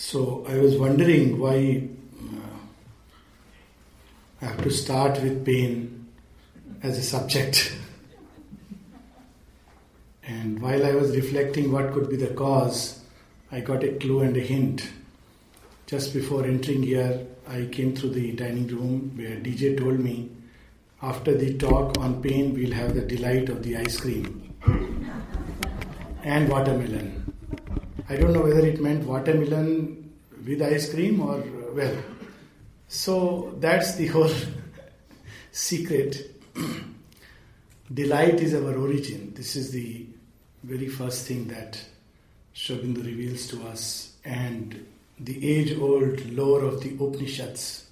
So I was wondering why uh, I have to start with pain as a subject. and while I was reflecting what could be the cause, I got a clue and a hint. Just before entering here, I came through the dining room where DJ told me after the talk on pain, we'll have the delight of the ice cream and watermelon. I don't know whether it meant watermelon with ice cream or, well. So that's the whole secret. Delight is our origin. This is the very first thing that Sri Aurobindo reveals to us. And the age old lore of the Upanishads,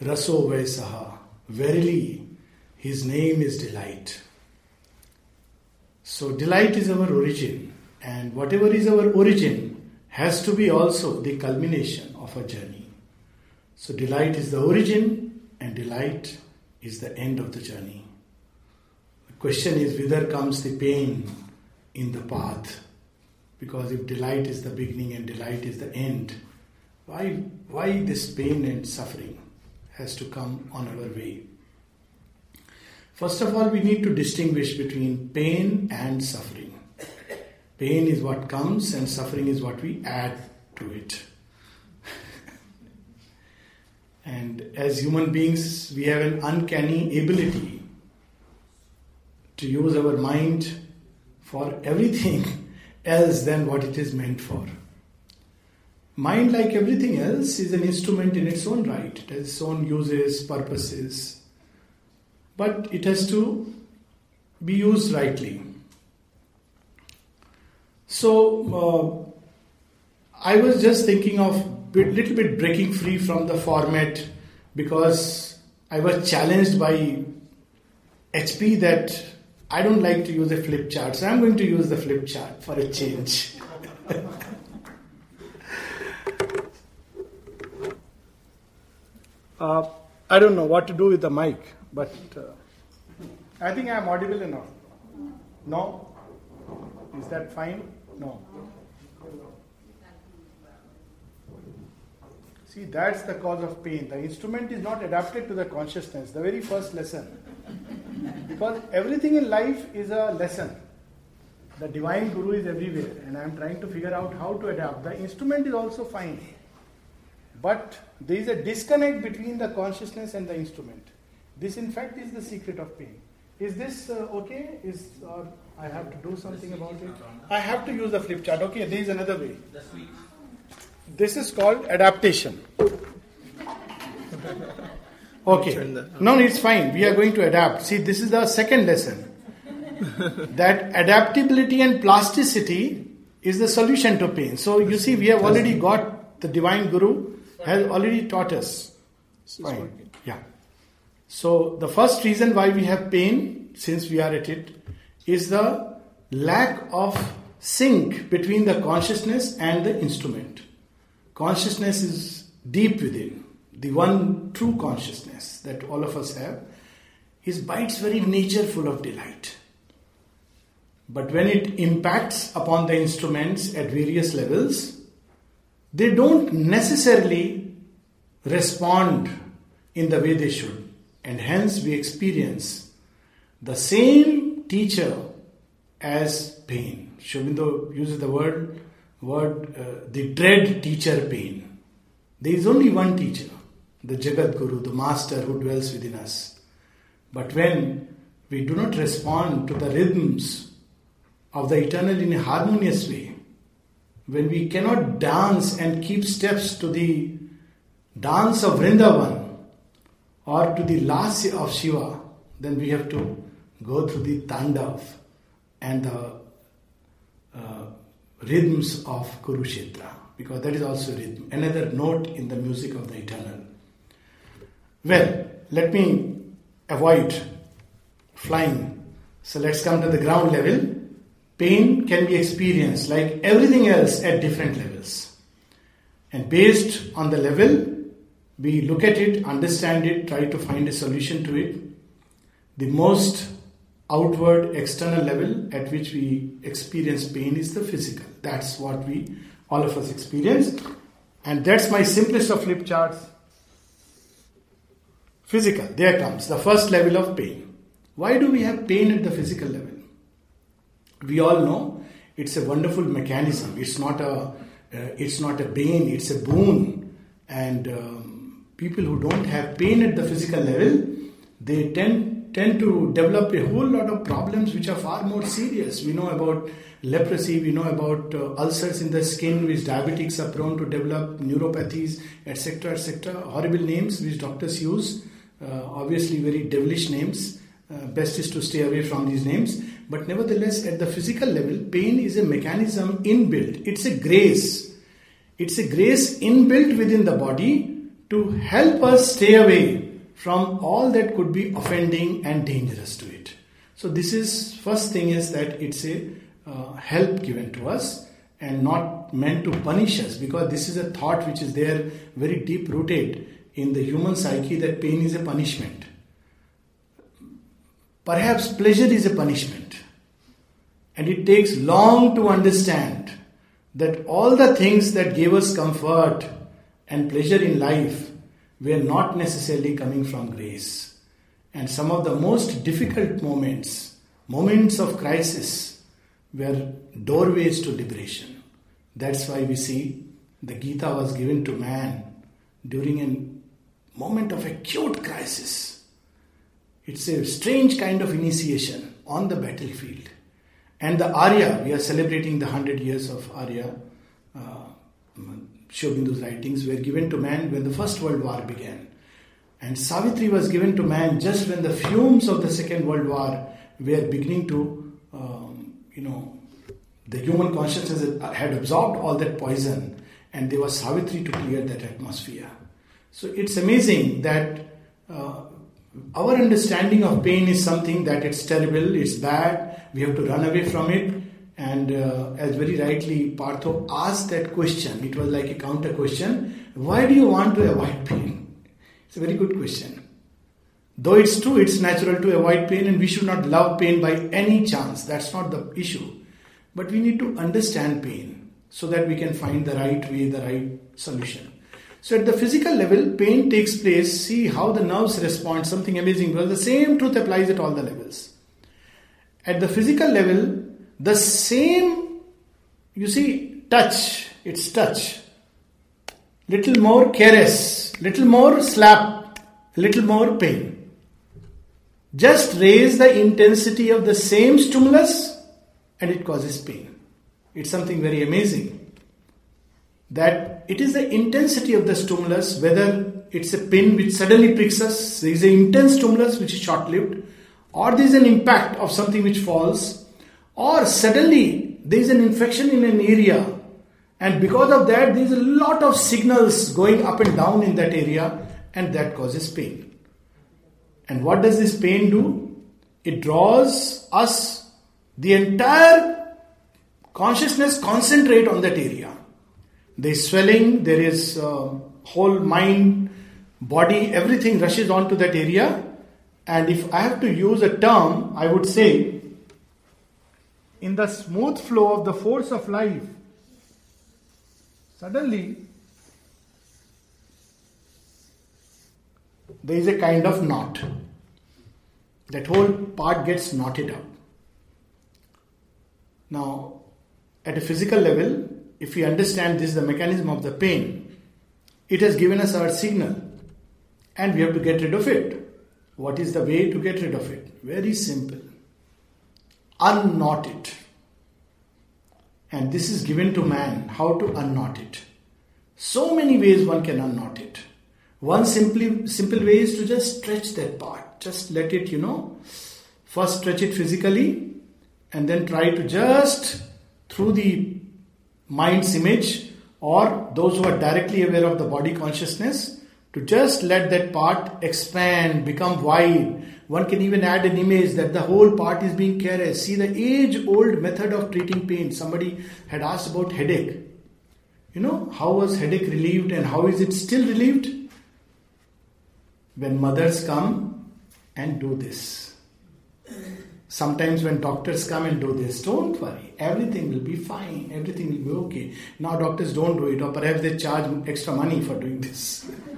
Raso Vaisaha, verily, his name is delight. So, delight is our origin. And whatever is our origin has to be also the culmination of a journey. So, delight is the origin, and delight is the end of the journey. The question is whether comes the pain in the path. Because if delight is the beginning and delight is the end, why, why this pain and suffering has to come on our way? First of all, we need to distinguish between pain and suffering. Pain is what comes, and suffering is what we add to it. and as human beings, we have an uncanny ability to use our mind for everything else than what it is meant for. Mind, like everything else, is an instrument in its own right. It has its own uses, purposes, but it has to be used rightly. So uh, I was just thinking of a little bit breaking free from the format because I was challenged by HP that I don't like to use a flip chart, so I'm going to use the flip chart for a change. uh, I don't know what to do with the mic, but uh, I think I'm audible enough. No? Is that fine? No. See, that's the cause of pain. The instrument is not adapted to the consciousness, the very first lesson. Because everything in life is a lesson. The divine guru is everywhere, and I am trying to figure out how to adapt. The instrument is also fine. But there is a disconnect between the consciousness and the instrument. This, in fact, is the secret of pain. Is this uh, okay? Is or I have to do something about it? I have to use the flip chart. Okay, there is another way. This is called adaptation. Okay. No, it's fine. We are going to adapt. See, this is the second lesson. that adaptability and plasticity is the solution to pain. So you see, we have already got the divine guru has already taught us. Fine. Yeah. So the first reason why we have pain, since we are at it, is the lack of sync between the consciousness and the instrument. Consciousness is deep within. The one true consciousness that all of us have is by its very nature full of delight. But when it impacts upon the instruments at various levels, they don't necessarily respond in the way they should. And hence we experience the same teacher as pain. Sri Aurobindo uses the word, word uh, the dread teacher pain. There is only one teacher, the Jagat Guru, the master who dwells within us. But when we do not respond to the rhythms of the eternal in a harmonious way, when we cannot dance and keep steps to the dance of Vrindavan, or to the lasya of Shiva, then we have to go through the tandav and the uh, rhythms of Kurukshetra, because that is also rhythm, another note in the music of the eternal. Well, let me avoid flying. So let's come to the ground level. Pain can be experienced like everything else at different levels. And based on the level we look at it, understand it, try to find a solution to it. The most outward, external level at which we experience pain is the physical. That's what we, all of us experience. And that's my simplest of flip charts. Physical, there comes the first level of pain. Why do we have pain at the physical level? We all know it's a wonderful mechanism. It's not a, uh, it's not a bane. It's a boon. And um, people who don't have pain at the physical level, they tend tend to develop a whole lot of problems which are far more serious. We know about leprosy, we know about uh, ulcers in the skin, which diabetics are prone to develop, neuropathies, etc., etc. Horrible names which doctors use, uh, obviously very devilish names. Uh, best is to stay away from these names. But nevertheless, at the physical level, pain is a mechanism inbuilt. It's a grace. It's a grace inbuilt within the body to help us stay away from all that could be offending and dangerous to it. So this is first thing is that it's a uh, help given to us and not meant to punish us because this is a thought which is there very deep rooted in the human psyche that pain is a punishment. Perhaps pleasure is a punishment. And it takes long to understand that all the things that gave us comfort and pleasure in life were not necessarily coming from grace. And some of the most difficult moments, moments of crisis, were doorways to liberation. That's why we see the Gita was given to man during a moment of acute crisis. It's a strange kind of initiation on the battlefield. And the Arya, we are celebrating the 100 years of Arya, uh, Sri Aurobindo's writings were given to man when the First World War began. And Savitri was given to man just when the fumes of the Second World War were beginning to, um, you know, the human consciousness had absorbed all that poison, and there was Savitri to clear that atmosphere. So it's amazing that uh, our understanding of pain is something that it's terrible, it's bad, we have to run away from it, and uh, as very rightly Partho asked that question, it was like a counter question why do you want to avoid pain? It's a very good question. Though it's true, it's natural to avoid pain, and we should not love pain by any chance. That's not the issue. But we need to understand pain so that we can find the right way, the right solution. So, at the physical level, pain takes place. See how the nerves respond, something amazing. Well, the same truth applies at all the levels. At the physical level, the same, you see, touch, it's touch. Little more caress, little more slap, little more pain. Just raise the intensity of the same stimulus and it causes pain. It's something very amazing. That it is the intensity of the stimulus, whether it's a pin which suddenly pricks us, there is an intense stimulus which is short lived, or there is an impact of something which falls or suddenly there is an infection in an area. And because of that there is a lot of signals going up and down in that area and that causes pain. And what does this pain do? It draws us the entire consciousness concentrate on that area. There is swelling there is uh, whole mind body everything rushes on to that area. And if i have to use a term i would say in the smooth flow of the force of life, suddenly there is a kind of knot. That whole part gets knotted up. Now, at a physical level, if we understand this is the mechanism of the pain, it has given us our signal and we have to get rid of it. What is the way to get rid of it? Very simple unknot it. And this is given to man how to unknot it. So many ways one can unknot it. One simply simple way is to just stretch that part. Just let it, you know, first stretch it physically and then try to just through the mind's image or those who are directly aware of the body consciousness to just let that part expand, become wide, one can even add an image that the whole part is being caressed. See the age old method of treating pain. Somebody had asked about headache. You know, how was headache relieved and how is it still relieved? When mothers come and do this. Sometimes when doctors come and do this, don't worry, everything will be fine, everything will be okay. Now doctors don't do it, or perhaps they charge extra money for doing this.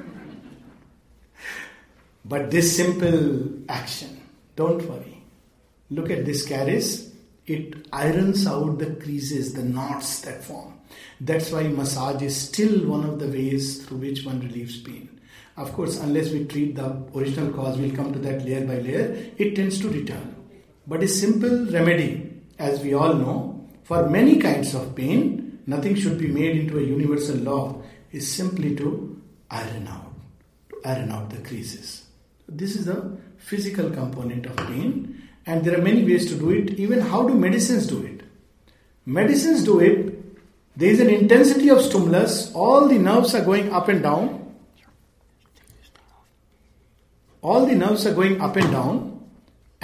but this simple action, don't worry. Look at this caries, it irons out the creases, the knots that form. That's why massage is still one of the ways through which one relieves pain. Of course, unless we treat the original cause, we'll come to that layer by layer, it tends to return. But a simple remedy, as we all know, for many kinds of pain, nothing should be made into a universal law, is simply to iron out, to iron out the creases. This is the physical component of pain, and there are many ways to do it. Even how do medicines do it? Medicines do it. There is an intensity of stimulus, all the nerves are going up and down. All the nerves are going up and down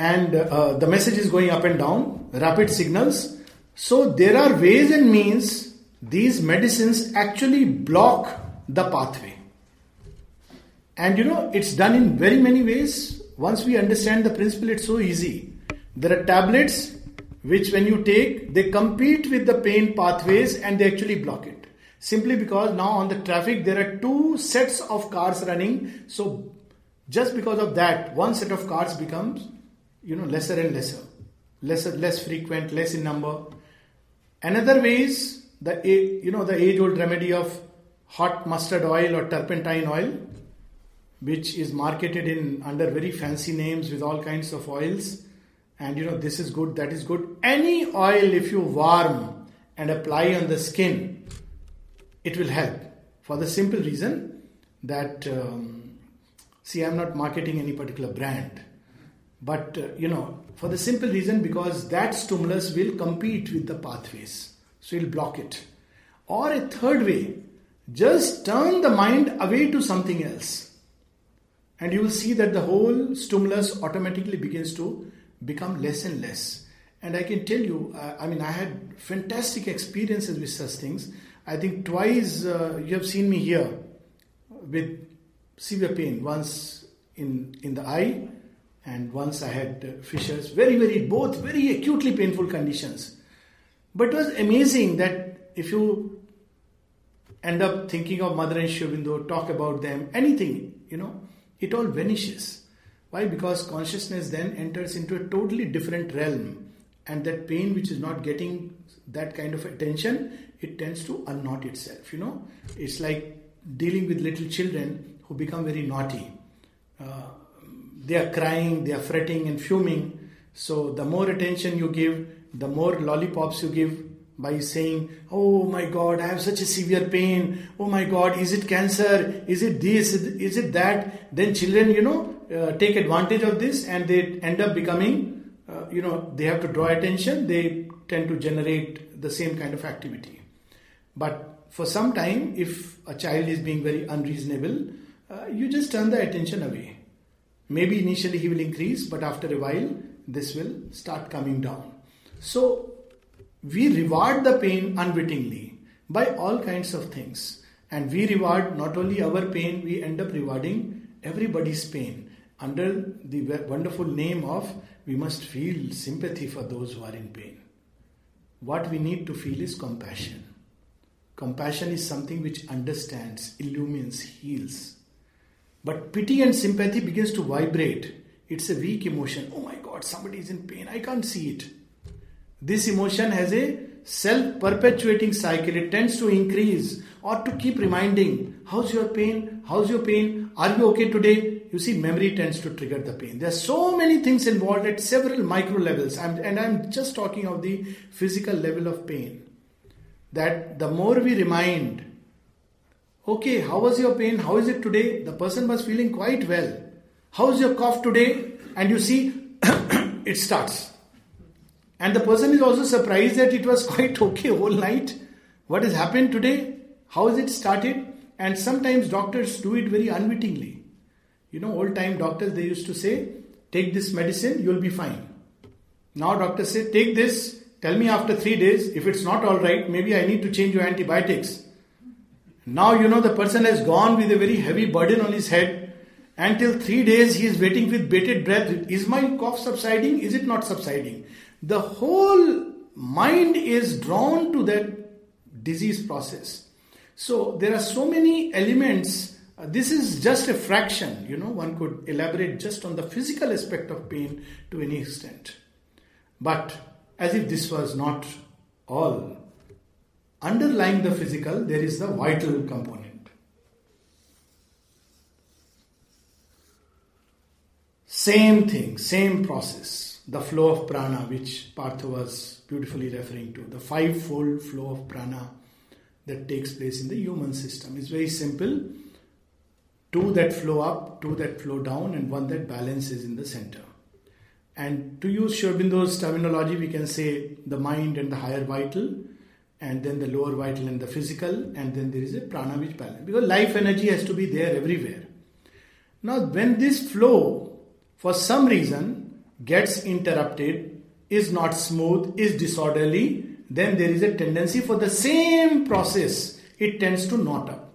and uh, the message is going up and down, rapid signals. So there are ways and means these medicines actually block the pathway. And you know, it's done in very many ways. Once we understand the principle, it's so easy. There are tablets which, when you take, they compete with the pain pathways and they actually block it. Simply because now on the traffic there are two sets of cars running. So just because of that, one set of cars becomes you know lesser and lesser lesser less frequent less in number another way is the you know the age old remedy of hot mustard oil or turpentine oil which is marketed in under very fancy names with all kinds of oils and you know this is good that is good any oil if you warm and apply on the skin it will help for the simple reason that um, see i'm not marketing any particular brand but, uh, you know, for the simple reason because that stimulus will compete with the pathways. So it'll block it. Or a third way, just turn the mind away to something else. And you will see that the whole stimulus automatically begins to become less and less. And I can tell you, uh, I mean, I had fantastic experiences with such things. I think twice uh, you have seen me here with severe pain, once in, in the eye and once I had uh, fissures, very, very, both very acutely painful conditions. But it was amazing that if you end up thinking of Mother and Sri Aurobindo, talk about them, anything, you know, it all vanishes. Why? Because consciousness then enters into a totally different realm, and that pain which is not getting that kind of attention, it tends to unknot itself. You know, it's like dealing with little children who become very naughty. Uh, they are crying, they are fretting and fuming. So the more attention you give, the more lollipops you give by saying, Oh my God, I have such a severe pain. Oh my God, is it cancer? Is it this? Is it that? Then children, you know, uh, take advantage of this and they end up becoming, uh, you know, they have to draw attention. They tend to generate the same kind of activity. But for some time, if a child is being very unreasonable, uh, you just turn the attention away. Maybe initially he will increase, but after a while, this will start coming down. So, we reward the pain unwittingly by all kinds of things. And we reward not only our pain, we end up rewarding everybody's pain under the wonderful name of we must feel sympathy for those who are in pain. What we need to feel is compassion. Compassion is something which understands, illumines, heals. But pity and sympathy begins to vibrate. It's a weak emotion. Oh my God, somebody is in pain. I can't see it. This emotion has a self perpetuating cycle. It tends to increase or to keep reminding, How's your pain? How's your pain? Are you okay today? You see, memory tends to trigger the pain. There are so many things involved at several micro levels. I'm, and I'm just talking of the physical level of pain. That the more we remind Okay, how was your pain? How is it today? The person was feeling quite well. How's your cough today? And you see, it starts. And the person is also surprised that it was quite okay whole night. What has happened today? How has it started? And sometimes doctors do it very unwittingly. You know, old time doctors, they used to say, take this medicine, you'll be fine. Now doctors say, take this, tell me after three days, if it's not alright, maybe I need to change your antibiotics. Now you know the person has gone with a very heavy burden on his head Until three days he is waiting with bated breath. Is my cough subsiding? Is it not subsiding? The whole mind is drawn to that disease process. So there are so many elements. Uh, this is just a fraction, you know, one could elaborate just on the physical aspect of pain to any extent. But as if this was not all, underlying the physical, there is the vital component. Same thing, same process. The flow of prana, which Partha was beautifully referring to, the five-fold flow of prana that takes place in the human system. is very simple. Two that flow up, two that flow down, and one that balances in the center. And to use Sri Aurobindo's terminology, we can say the mind and the higher vital, and then the lower vital and the physical, and then there is a prana which balance. Because life energy has to be there everywhere. Now, when this flow, for some reason, gets interrupted, is not smooth, is disorderly, then there is a tendency for the same process, it tends to knot up.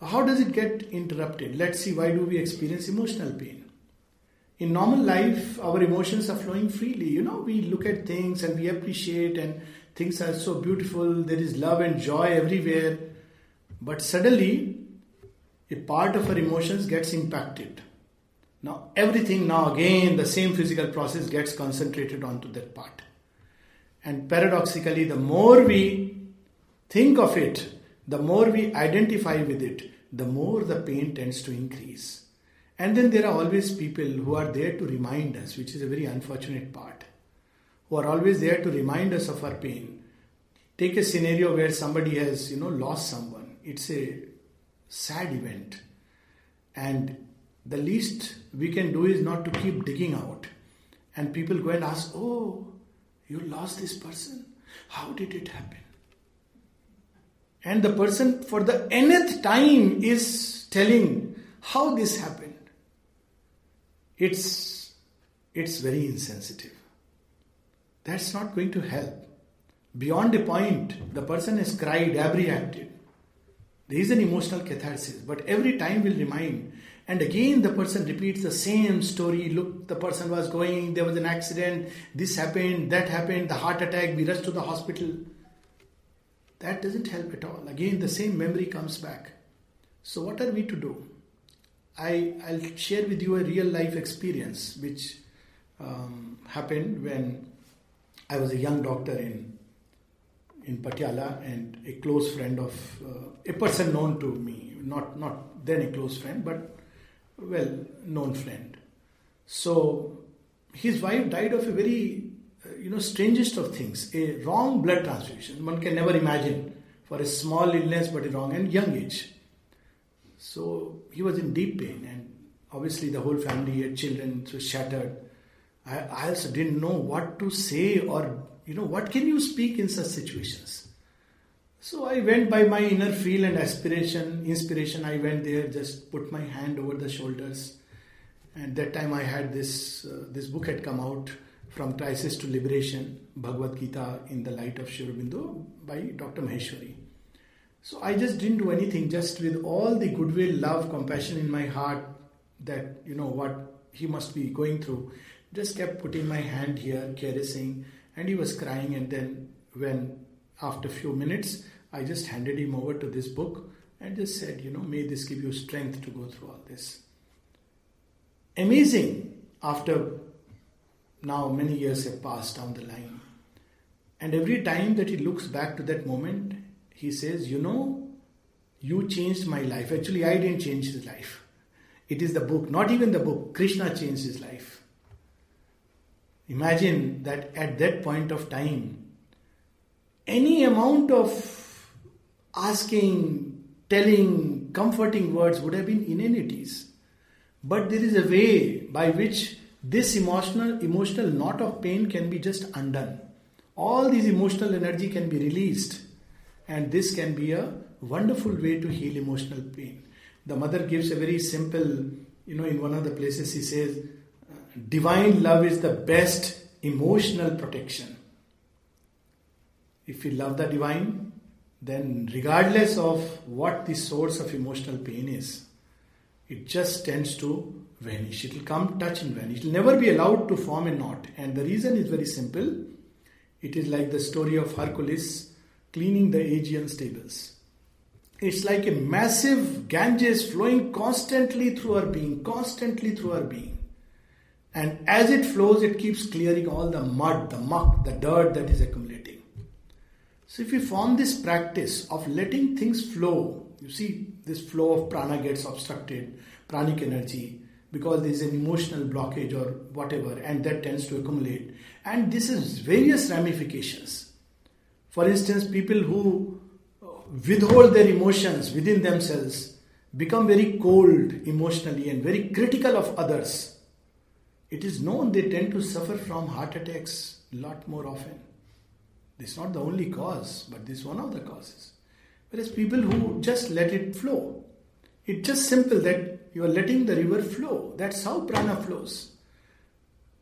How does it get interrupted? Let's see why do we experience emotional pain? In normal life, our emotions are flowing freely. You know, we look at things and we appreciate, and things are so beautiful. There is love and joy everywhere. But suddenly, a part of our emotions gets impacted. Now, everything now again, the same physical process gets concentrated onto that part. And paradoxically, the more we think of it, the more we identify with it, the more the pain tends to increase. And then there are always people who are there to remind us, which is a very unfortunate part, who are always there to remind us of our pain. Take a scenario where somebody has, you know, lost someone. It's a sad event. And the least we can do is not to keep digging out. And people go and ask, Oh, you lost this person. How did it happen? And the person, for the nth time, is telling how this happened. It's, it's very insensitive. That's not going to help. Beyond a point, the person has cried, abreacted. There is an emotional catharsis, but every time will remind and again, the person repeats the same story. Look, the person was going, there was an accident, this happened, that happened, the heart attack, we rushed to the hospital. That doesn't help at all. Again, the same memory comes back. So, what are we to do? I, I'll share with you a real life experience which um, happened when I was a young doctor in in Patiala and a close friend of uh, a person known to me, not not then a close friend, but well known friend. So his wife died of a very, uh, you know, strangest of things a wrong blood transfusion. One can never imagine for a small illness, but a wrong and young age. So he was in deep pain, and obviously the whole family had children, was shattered. I, I also didn't know what to say or, you know, what can you speak in such situations? So I went by my inner feel and aspiration, inspiration. I went there, just put my hand over the shoulders. And that time I had this, uh, this book had come out from Crisis to Liberation, Bhagavad Gita in the Light of Sri Aurobindo by Dr. Maheshwari. So I just didn't do anything, just with all the goodwill, love, compassion in my heart that, you know, what he must be going through. Just kept putting my hand here, caressing, and he was crying. And then when after a few minutes, I just handed him over to this book and just said, you know, may this give you strength to go through all this. Amazing after now many years have passed down the line. And every time that he looks back to that moment, he says, You know, you changed my life. Actually, I didn't change his life. It is the book, not even the book. Krishna changed his life. Imagine that at that point of time, any amount of asking, telling, comforting words would have been inanities. But there is a way by which this emotional emotional knot of pain can be just undone. All this emotional energy can be released, and this can be a wonderful way to heal emotional pain. The mother gives a very simple, you know, in one of the places she says, divine love is the best emotional protection. If we love the divine, then regardless of what the source of emotional pain is, it just tends to vanish. It will come, touch, and vanish. It will never be allowed to form a knot. And the reason is very simple. It is like the story of Hercules cleaning the Augean stables. It's like a massive Ganges flowing constantly through our being, constantly through our being. And as it flows, it keeps clearing all the mud, the muck, the dirt that is accumulating. So, if we form this practice of letting things flow, you see, this flow of prana gets obstructed, pranic energy, because there is an emotional blockage or whatever, and that tends to accumulate. And this has various ramifications. For instance, people who uh, withhold their emotions within themselves become very cold emotionally and very critical of others it is known they tend to suffer from heart attacks a lot more often. This is not the only cause, but this is one of the causes. Whereas people who just let it flow, it's just simple that you are letting the river flow. That's how prana flows.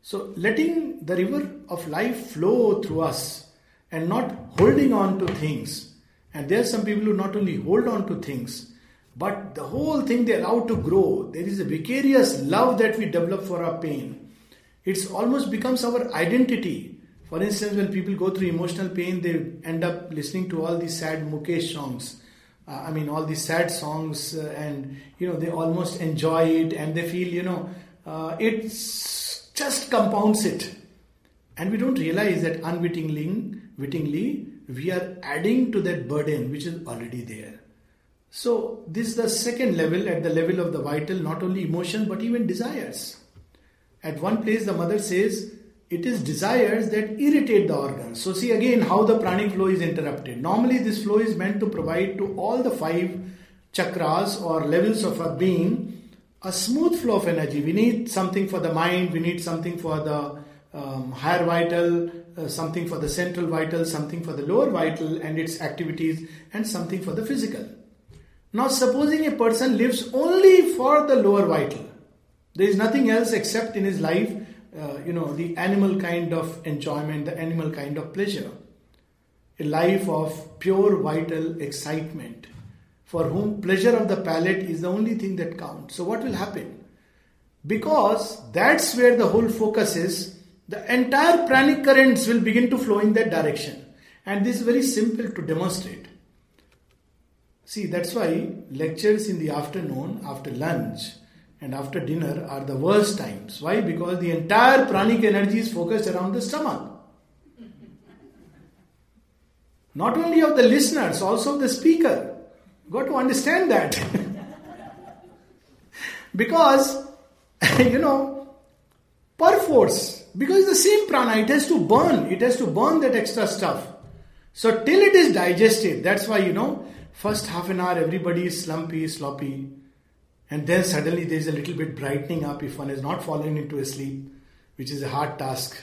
So, letting the river of life flow through us and not holding on to things. And there are some people who not only hold on to things, but the whole thing they allow to grow. There is a vicarious love that we develop for our pain. It's almost becomes our identity. For instance, when people go through emotional pain, they end up listening to all these sad Mukesh songs. Uh, I mean, all these sad songs, uh, and you know, they almost enjoy it and they feel, you know, uh, it's just compounds it. And we don't realize that unwittingly, wittingly, we are adding to that burden which is already there. So, this is the second level at the level of the vital, not only emotion but even desires. At one place, the mother says, it is desires that irritate the organs. So, see again how the pranic flow is interrupted. Normally, this flow is meant to provide to all the five chakras or levels of our being a smooth flow of energy. We need something for the mind, we need something for the um, higher vital, uh, something for the central vital, something for the lower vital and its activities, and something for the physical. Now, supposing a person lives only for the lower vital, there is nothing else except in his life, uh, you know, the animal kind of enjoyment, the animal kind of pleasure. A life of pure vital excitement, for whom pleasure of the palate is the only thing that counts. So, what will happen? Because that's where the whole focus is, the entire pranic currents will begin to flow in that direction. And this is very simple to demonstrate. See, that's why lectures in the afternoon, after lunch, and after dinner are the worst times. Why? Because the entire pranic energy is focused around the stomach. Not only of the listeners, also the speaker. Got to understand that. because, you know, perforce, because the same prana, it has to burn, it has to burn that extra stuff. So, till it is digested, that's why, you know, First half an hour, everybody is slumpy, sloppy, and then suddenly there is a little bit brightening up if one is not falling into a sleep, which is a hard task.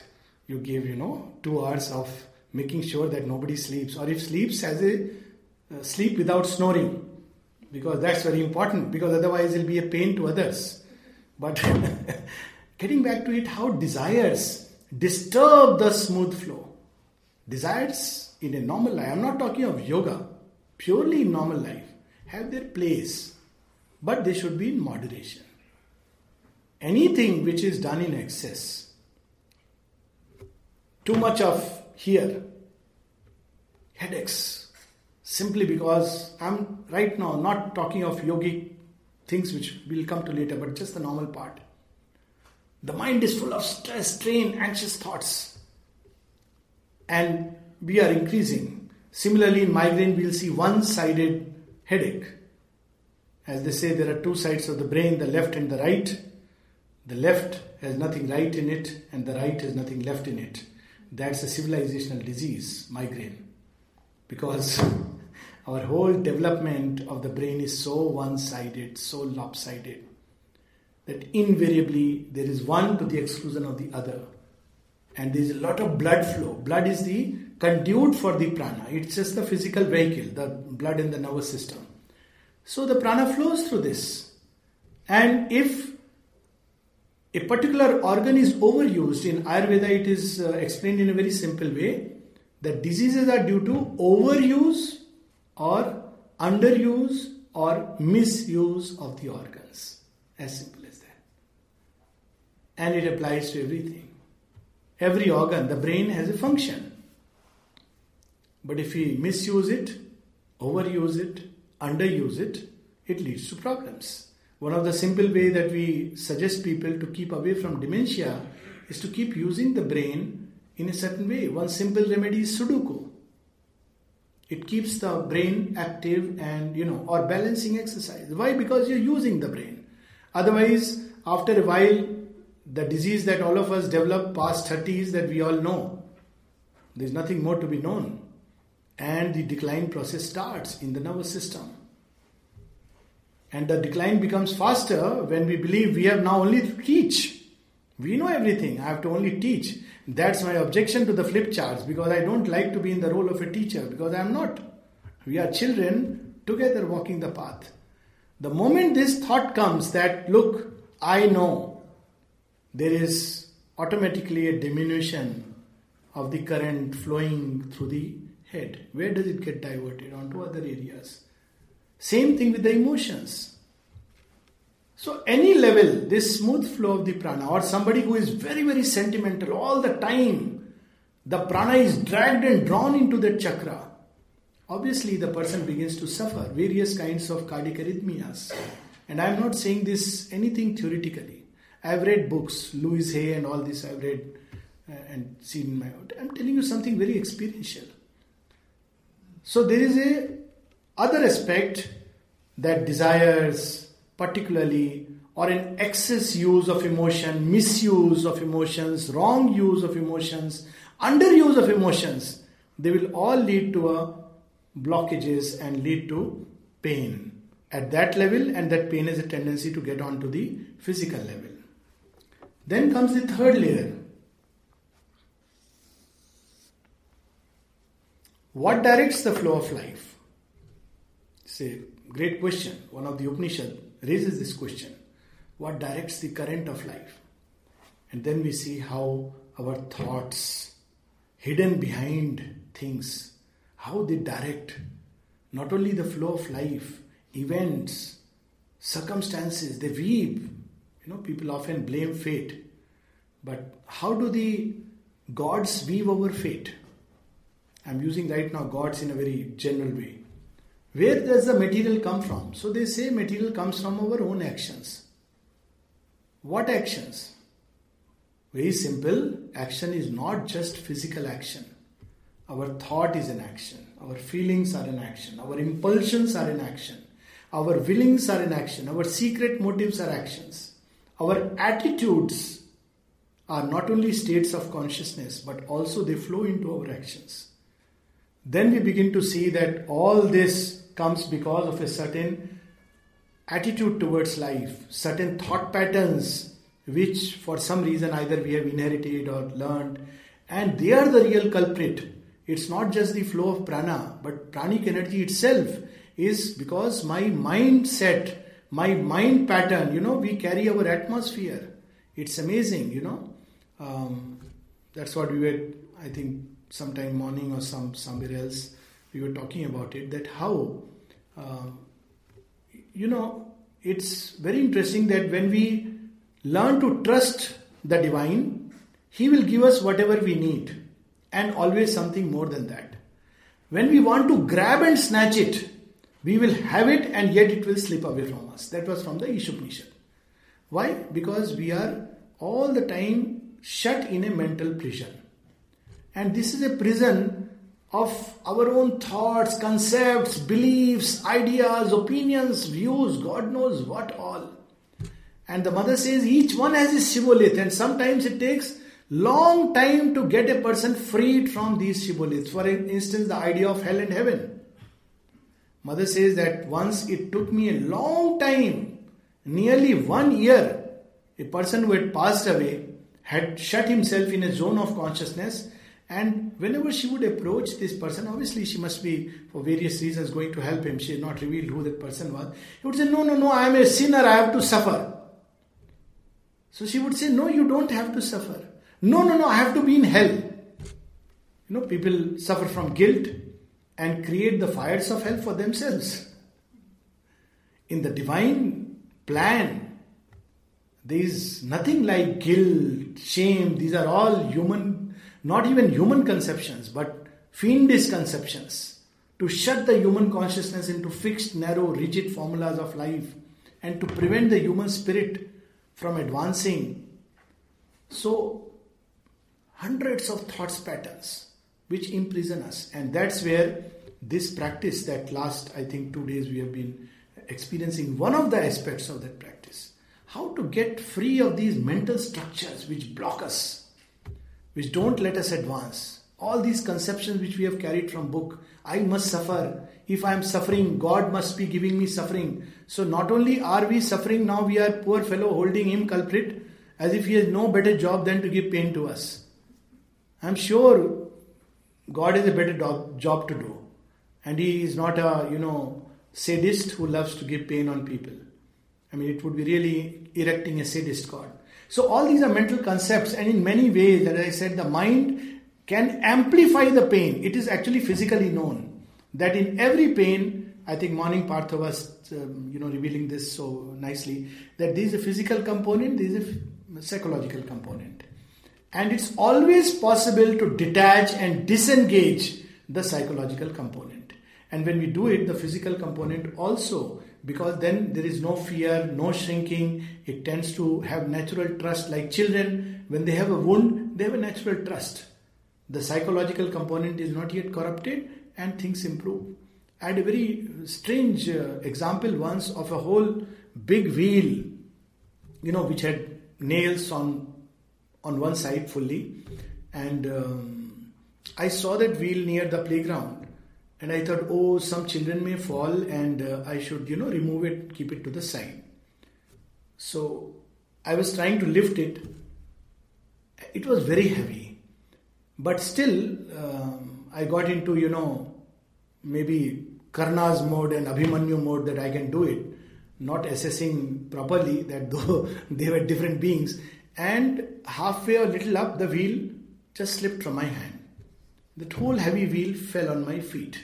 You give, you know, two hours of making sure that nobody sleeps, or if sleeps as a uh, sleep without snoring, because that's very important. Because otherwise, it'll be a pain to others. But getting back to it, how desires disturb the smooth flow. Desires in a normal life. I'm not talking of yoga purely normal life have their place, but they should be in moderation. Anything which is done in excess, too much of here, headaches, simply because I'm right now not talking of yogic things which we'll come to later, but just the normal part. The mind is full of stress, strain, anxious thoughts, and we are increasing Similarly, in migraine, we'll see one sided headache. As they say, there are two sides of the brain the left and the right. The left has nothing right in it, and the right has nothing left in it. That's a civilizational disease, migraine. Because our whole development of the brain is so one sided, so lopsided, that invariably there is one to the exclusion of the other. And there is a lot of blood flow. Blood is the conduit for the prana. It's just the physical vehicle, the blood in the nervous system. So the prana flows through this. And if a particular organ is overused, in Ayurveda it is uh, explained in a very simple way that diseases are due to overuse or underuse or misuse of the organs. As simple as that. And it applies to everything. Every organ, the brain has a function. But if we misuse it, overuse it, underuse it, it leads to problems. One of the simple way that we suggest people to keep away from dementia is to keep using the brain in a certain way. One simple remedy is Sudoku. It keeps the brain active and, you know, or balancing exercise. Why? Because you're using the brain. Otherwise, after a while, the disease that all of us develop past 30s that we all know, there's nothing more to be known. And the decline process starts in the nervous system. And the decline becomes faster when we believe we have now only to teach. We know everything, I have to only teach. That's my objection to the flip charts because I don't like to be in the role of a teacher because I am not. We are children together walking the path. The moment this thought comes that, look, I know, there is automatically a diminution of the current flowing through the head. Where does it get diverted? Onto other areas. Same thing with the emotions. So, any level, this smooth flow of the prana, or somebody who is very, very sentimental all the time, the prana is dragged and drawn into that chakra. Obviously, the person begins to suffer various kinds of cardiac arrhythmias. And I am not saying this anything theoretically. I have read books, Louise Hay and all this I've read uh, and seen in my own. I'm telling you something very experiential. So there is a other aspect that desires particularly or an excess use of emotion, misuse of emotions, wrong use of emotions, underuse of emotions, they will all lead to a blockages and lead to pain at that level and that pain has a tendency to get onto the physical level. Then comes the third layer. What directs the flow of life? It's a great question. One of the Upanishad raises this question. What directs the current of life? And then we see how our thoughts, hidden behind things, how they direct not only the flow of life, events, circumstances, they weave. You know, people often blame fate. But how do the gods weave our fate? I'm using right now gods in a very general way. Where does the material come from? So they say material comes from our own actions. What actions? Very simple. Action is not just physical action. Our thought is an action. Our feelings are an action. Our impulsions are an action. Our willings are an action. Our secret motives are actions. Our attitudes are not only states of consciousness, but also they flow into our actions. Then we begin to see that all this comes because of a certain attitude towards life, certain thought patterns which for some reason either we have inherited or learned, and they are the real culprit. It's not just the flow of prana, but pranic energy itself is because my mindset, my mind pattern, you know, we carry our atmosphere. It's amazing, you know. Um, that's what we were, I think, sometime morning or some somewhere else we were talking about it that how uh, you know it's very interesting that when we learn to trust the divine he will give us whatever we need and always something more than that. When we want to grab and snatch it we will have it and yet it will slip away from us. That was from the ishopanishad why? Because we are all the time shut in a mental prison and this is a prison of our own thoughts, concepts, beliefs, ideas, opinions, views, God knows what all. And the mother says each one has a shibboleth, and sometimes it takes long time to get a person freed from these shibboleths. For instance, the idea of hell and heaven. Mother says that once it took me a long time, nearly one year, a person who had passed away had shut himself in a zone of consciousness and whenever she would approach this person, obviously she must be, for various reasons, going to help him. She had not revealed who that person was. He would say, No, no, no, I am a sinner, I have to suffer. So she would say, No, you don't have to suffer. No, no, no, I have to be in hell. You know, people suffer from guilt and create the fires of hell for themselves. In the divine plan, There is nothing like guilt, shame. These are all human, not even human conceptions, but fiendish conceptions to shut the human consciousness into fixed, narrow, rigid formulas of life and to prevent the human spirit from advancing. So, hundreds of thoughts patterns which imprison us, and that's where this practice that last, I think, two days we have been experiencing one of the aspects of that practice. How to get free of these mental structures which block us, which don't let us advance. All these conceptions which we have carried from book, I must suffer. If I am suffering, God must be giving me suffering. So not only are we suffering, now we are poor fellow holding him culprit as if he has no better job than to give pain to us. I'm sure God has a better do- job to do. And he is not a, you know, sadist who loves to give pain on people. I mean, it would be really erecting a sadist God. So, all these are mental concepts, and in many ways, as I said, the mind can amplify the pain. It is actually physically known that in every pain, I think Morning Partho was, um, you know, revealing this so nicely that there is a physical component, there is a psychological component, and it's always possible to detach and disengage the psychological component. And when we do it, the physical component also, because then there is no fear, no shrinking, it tends to have natural trust. Like children, when they have a wound, they have a natural trust. The psychological component is not yet corrupted and things improve. I had a very strange uh, example once of a whole big wheel, you know, which had nails on on one side fully, and um, I saw that wheel near the playground and I thought, oh, some children may fall and uh, I should, you know, remove it, keep it to the side. So I was trying to lift it. It was very heavy. But still, um, I got into, you know, maybe Karna's mode and Abhimanyu mode that I can do it, not assessing properly that though they were different beings. And halfway a little up, the wheel just slipped from my hand. That whole heavy wheel fell on my feet.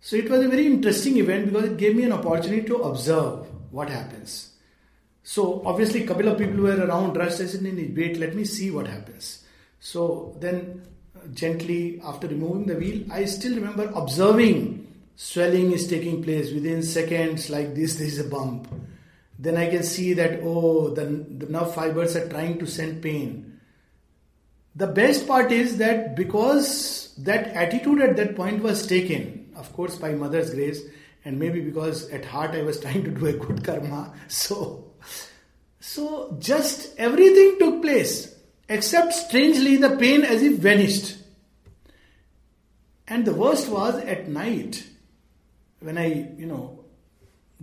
So it was a very interesting event because it gave me an opportunity to observe what happens. So obviously, a couple of people were around, rushed. I said, "Wait, let me see what happens." So then, uh, gently after removing the wheel, I still remember observing swelling is taking place within seconds. Like this, there is a bump. Then I can see that oh, the, the nerve fibers are trying to send pain the best part is that because that attitude at that point was taken, of course, by Mother's grace, and maybe because at heart I was trying to do a good karma, so so just everything took place, except strangely the pain as if vanished. And the worst was at night, when I, you know,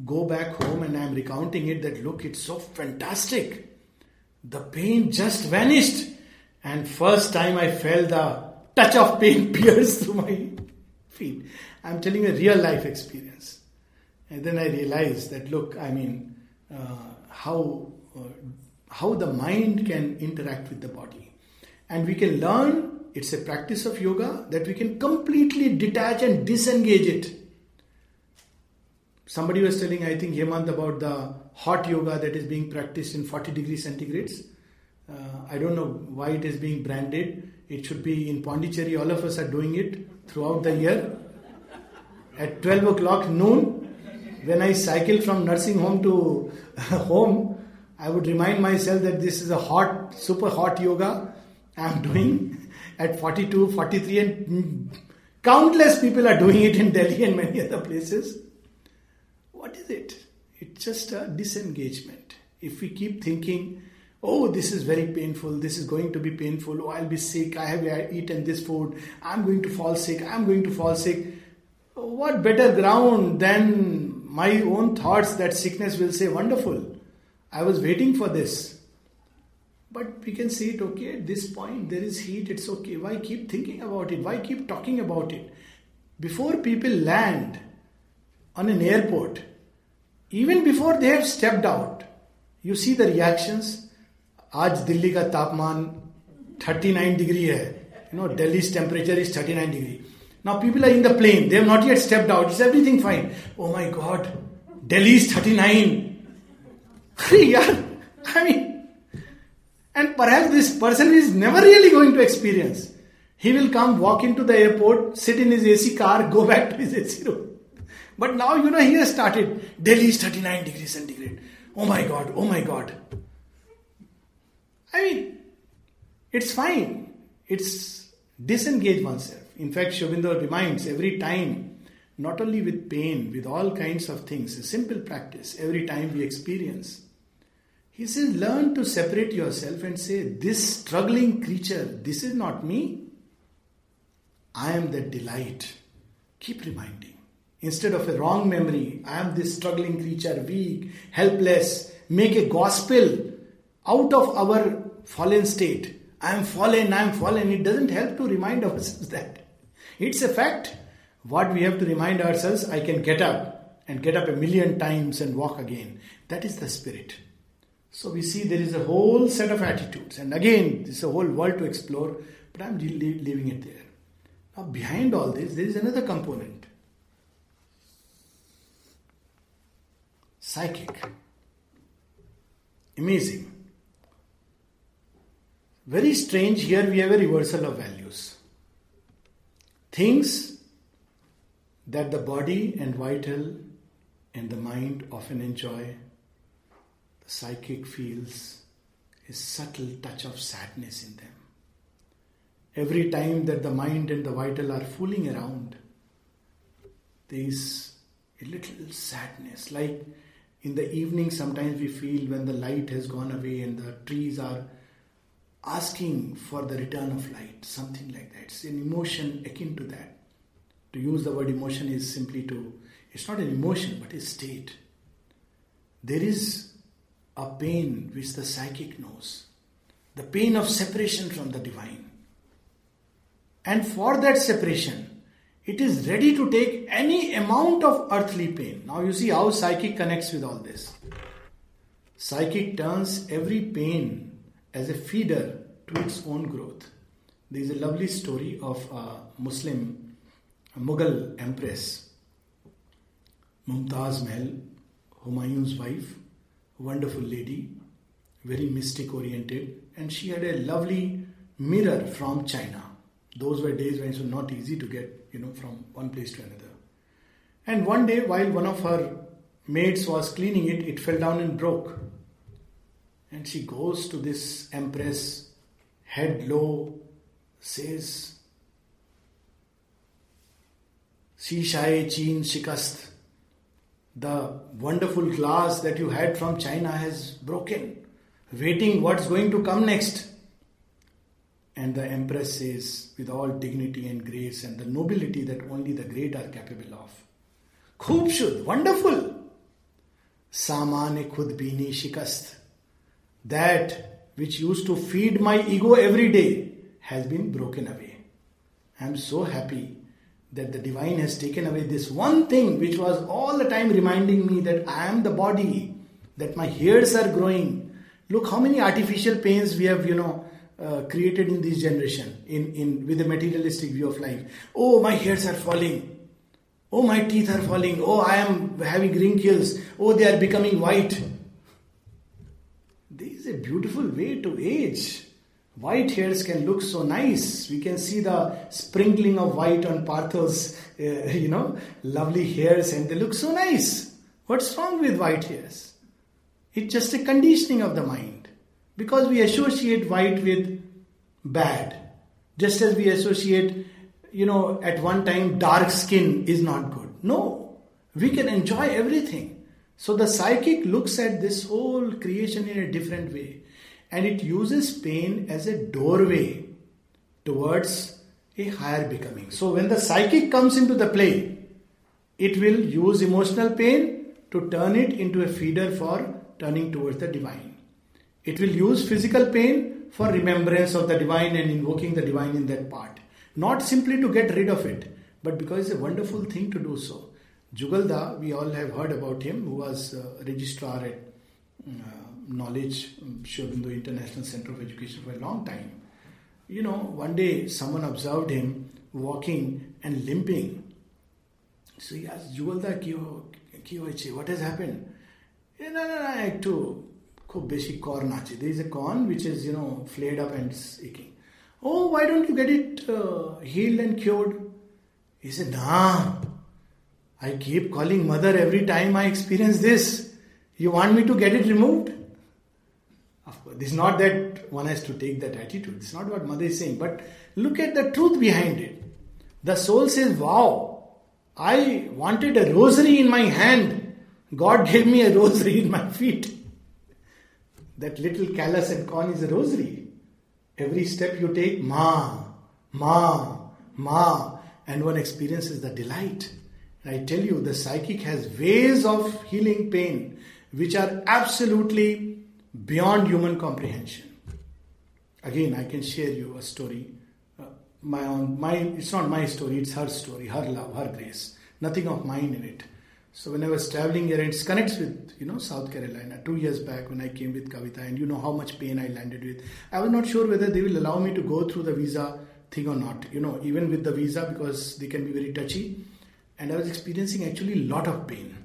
go back home and I'm recounting it that look, it's so fantastic. The pain just vanished. And first time I felt the touch of pain pierce through my feet. I'm telling a real life experience. And then I realized that look, I mean, uh, how uh, how the mind can interact with the body, and we can learn. It's a practice of yoga that we can completely detach and disengage it. Somebody was telling, I think Hemant, about the hot yoga that is being practiced in 40 degrees centigrades. Uh, I don't know why it is being branded. It should be in Pondicherry. All of us are doing it throughout the year. At 12 o'clock noon, when I cycle from nursing home to home, I would remind myself that this is a hot, super hot yoga I'm doing at 42, 43, and countless people are doing it in Delhi and many other places. What is it? It's just a disengagement. If we keep thinking, oh, this is very painful, this is going to be painful, oh, I'll be sick, I have eaten this food, I'm going to fall sick, I'm going to fall sick. What better ground than my own thoughts that sickness will say, wonderful, I was waiting for this. But we can see it, okay, at this point there is heat, it's okay. Why keep thinking about it? Why keep talking about it? Before people land on an airport, even before they have stepped out, you see the reactions आज दिल्ली का तापमान 39 degree है you know delhi's temperature is 39 degree now people are in the plane they have not yet stepped out is everything fine oh my god delhi is 39 अरे यार I mean, and perhaps this person is never really going to experience. He will come, walk into the airport, sit in his AC car, go back to his AC room. But now, you know, he has started. Delhi is 39 degrees centigrade. Oh my God, oh my God. I mean, it's fine. It's disengage oneself. In fact, Sri Aurobindo reminds every time, not only with pain, with all kinds of things, a simple practice, every time we experience. He says, learn to separate yourself and say, This struggling creature, this is not me. I am the delight. Keep reminding. Instead of a wrong memory, I am this struggling creature, weak, helpless. Make a gospel out of our fallen state. I am fallen, I am fallen. It doesn't help to remind ourselves that. It's a fact. What we have to remind ourselves, I can get up and get up a million times and walk again. That is the spirit. So we see there is a whole set of attitudes. And again, this is a whole world to explore, but I'm leaving it there. Now, behind all this, there is another component psychic. Amazing. Very strange, here we have a reversal of values. Things that the body and vital and the mind often enjoy, the psychic feels a subtle touch of sadness in them. Every time that the mind and the vital are fooling around, there is a little sadness, like in the evening, sometimes we feel when the light has gone away and the trees are asking for the return of light, something like that. It's an emotion akin to that. To use the word emotion is simply to, it's not an emotion but a state. There is a pain which the psychic knows, the pain of separation from the divine. And for that separation, it is ready to take any amount of earthly pain. Now you see how psychic connects with all this. Psychic turns every pain as a feeder to its own growth. There is a lovely story of a Muslim a Mughal empress, Mumtaz Mahal, Humayun's wife, wonderful lady, very mystic oriented, and she had a lovely mirror from China. Those were days when it was not easy to get, you know, from one place to another. And one day, while one of her maids was cleaning it, it fell down and broke. And she goes to this empress, head low, says, Shishaye Chin Shikast, the wonderful glass that you had from China has broken, waiting what's going to come next. And the Empress says, with all dignity and grace and the nobility that only the great are capable of, Khub shud, wonderful. Samane khud bini shikast. That which used to feed my ego every day has been broken away. I am so happy that the divine has taken away this one thing which was all the time reminding me that I am the body, that my hairs are growing. Look how many artificial pains we have, you know, uh, created in this generation in, in with a materialistic view of life. Oh, my hairs are falling. Oh, my teeth are falling. Oh, I am having wrinkles. Oh, they are becoming white. A beautiful way to age. White hairs can look so nice. We can see the sprinkling of white on Partho's, uh, you know, lovely hairs, and they look so nice. What's wrong with white hairs? It's just a conditioning of the mind because we associate white with bad. Just as we associate, you know, at one time dark skin is not good. No, we can enjoy everything. So the psychic looks at this whole creation in a different way and it uses pain as a doorway towards a higher becoming. So when the psychic comes into the play, it will use emotional pain to turn it into a feeder for turning towards the divine. It will use physical pain for remembrance of the divine and invoking the divine in that part. Not simply to get rid of it, but because it's a wonderful thing to do so. Jugalda, we all have heard about him, who was uh, registrar at uh, Knowledge um, Sri Aurobindo International Center of Education for a long time. You know, one day someone observed him walking and limping. So he asked, Jugalda, what has happened? No, no, no, I too খুব বেশি corn আছে there is a corn which is you know flayed up and aching oh why don't you get it uh, healed and cured he said nah I keep calling mother every time I experience this. You want me to get it removed? Of course is not that one has to take that attitude. It's not what mother is saying. But look at the truth behind it. The soul says wow I wanted a rosary in my hand. God gave me a rosary in my feet. That little callus and corn is a rosary. Every step you take, Ma, Ma, Ma, and one experiences the delight. And I tell you, the psychic has ways of healing pain which are absolutely beyond human comprehension. Again, I can share you a story. Uh, my own, my, it's not my story, it's her story, her love, her grace. Nothing of mine in it. So when I was traveling here, it connects with you know South Carolina. Two years back when I came with Kavita, and you know how much pain I landed with. I was not sure whether they will allow me to go through the visa thing or not. You know, even with the visa because they can be very touchy, and I was experiencing actually a lot of pain.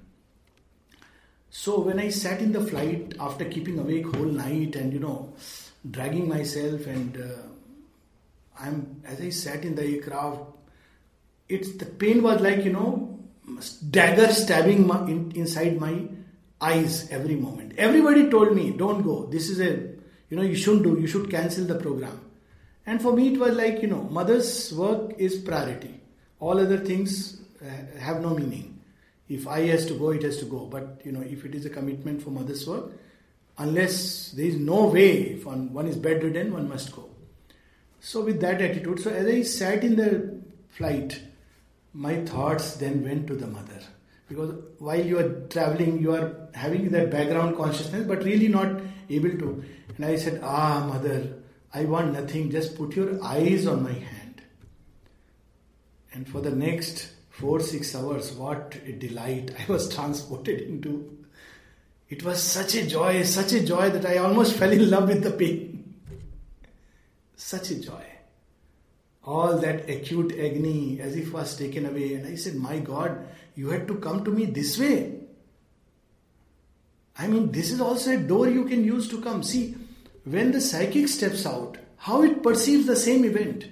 So when I sat in the flight after keeping awake whole night and you know dragging myself and uh, I'm as I sat in the aircraft, it's the pain was like you know dagger stabbing my, in, inside my eyes every moment. Everybody told me, don't go. This is a, you know, you shouldn't do, you should cancel the program. And for me, it was like, you know, mother's work is priority. All other things have no meaning. If I has to go, it has to go. But, you know, if it is a commitment for mother's work, unless there is no way, if one, one is bedridden, one must go. So, with that attitude, so as I sat in the flight, my thoughts then went to the mother because while you are traveling you are having that background consciousness but really not able to and i said ah mother i want nothing just put your eyes on my hand and for the next 4 6 hours what a delight i was transported into it was such a joy such a joy that i almost fell in love with the pain such a joy all that acute agony as if was taken away. And I said, My God, you had to come to me this way. I mean, this is also a door you can use to come. See, when the psychic steps out, how it perceives the same event.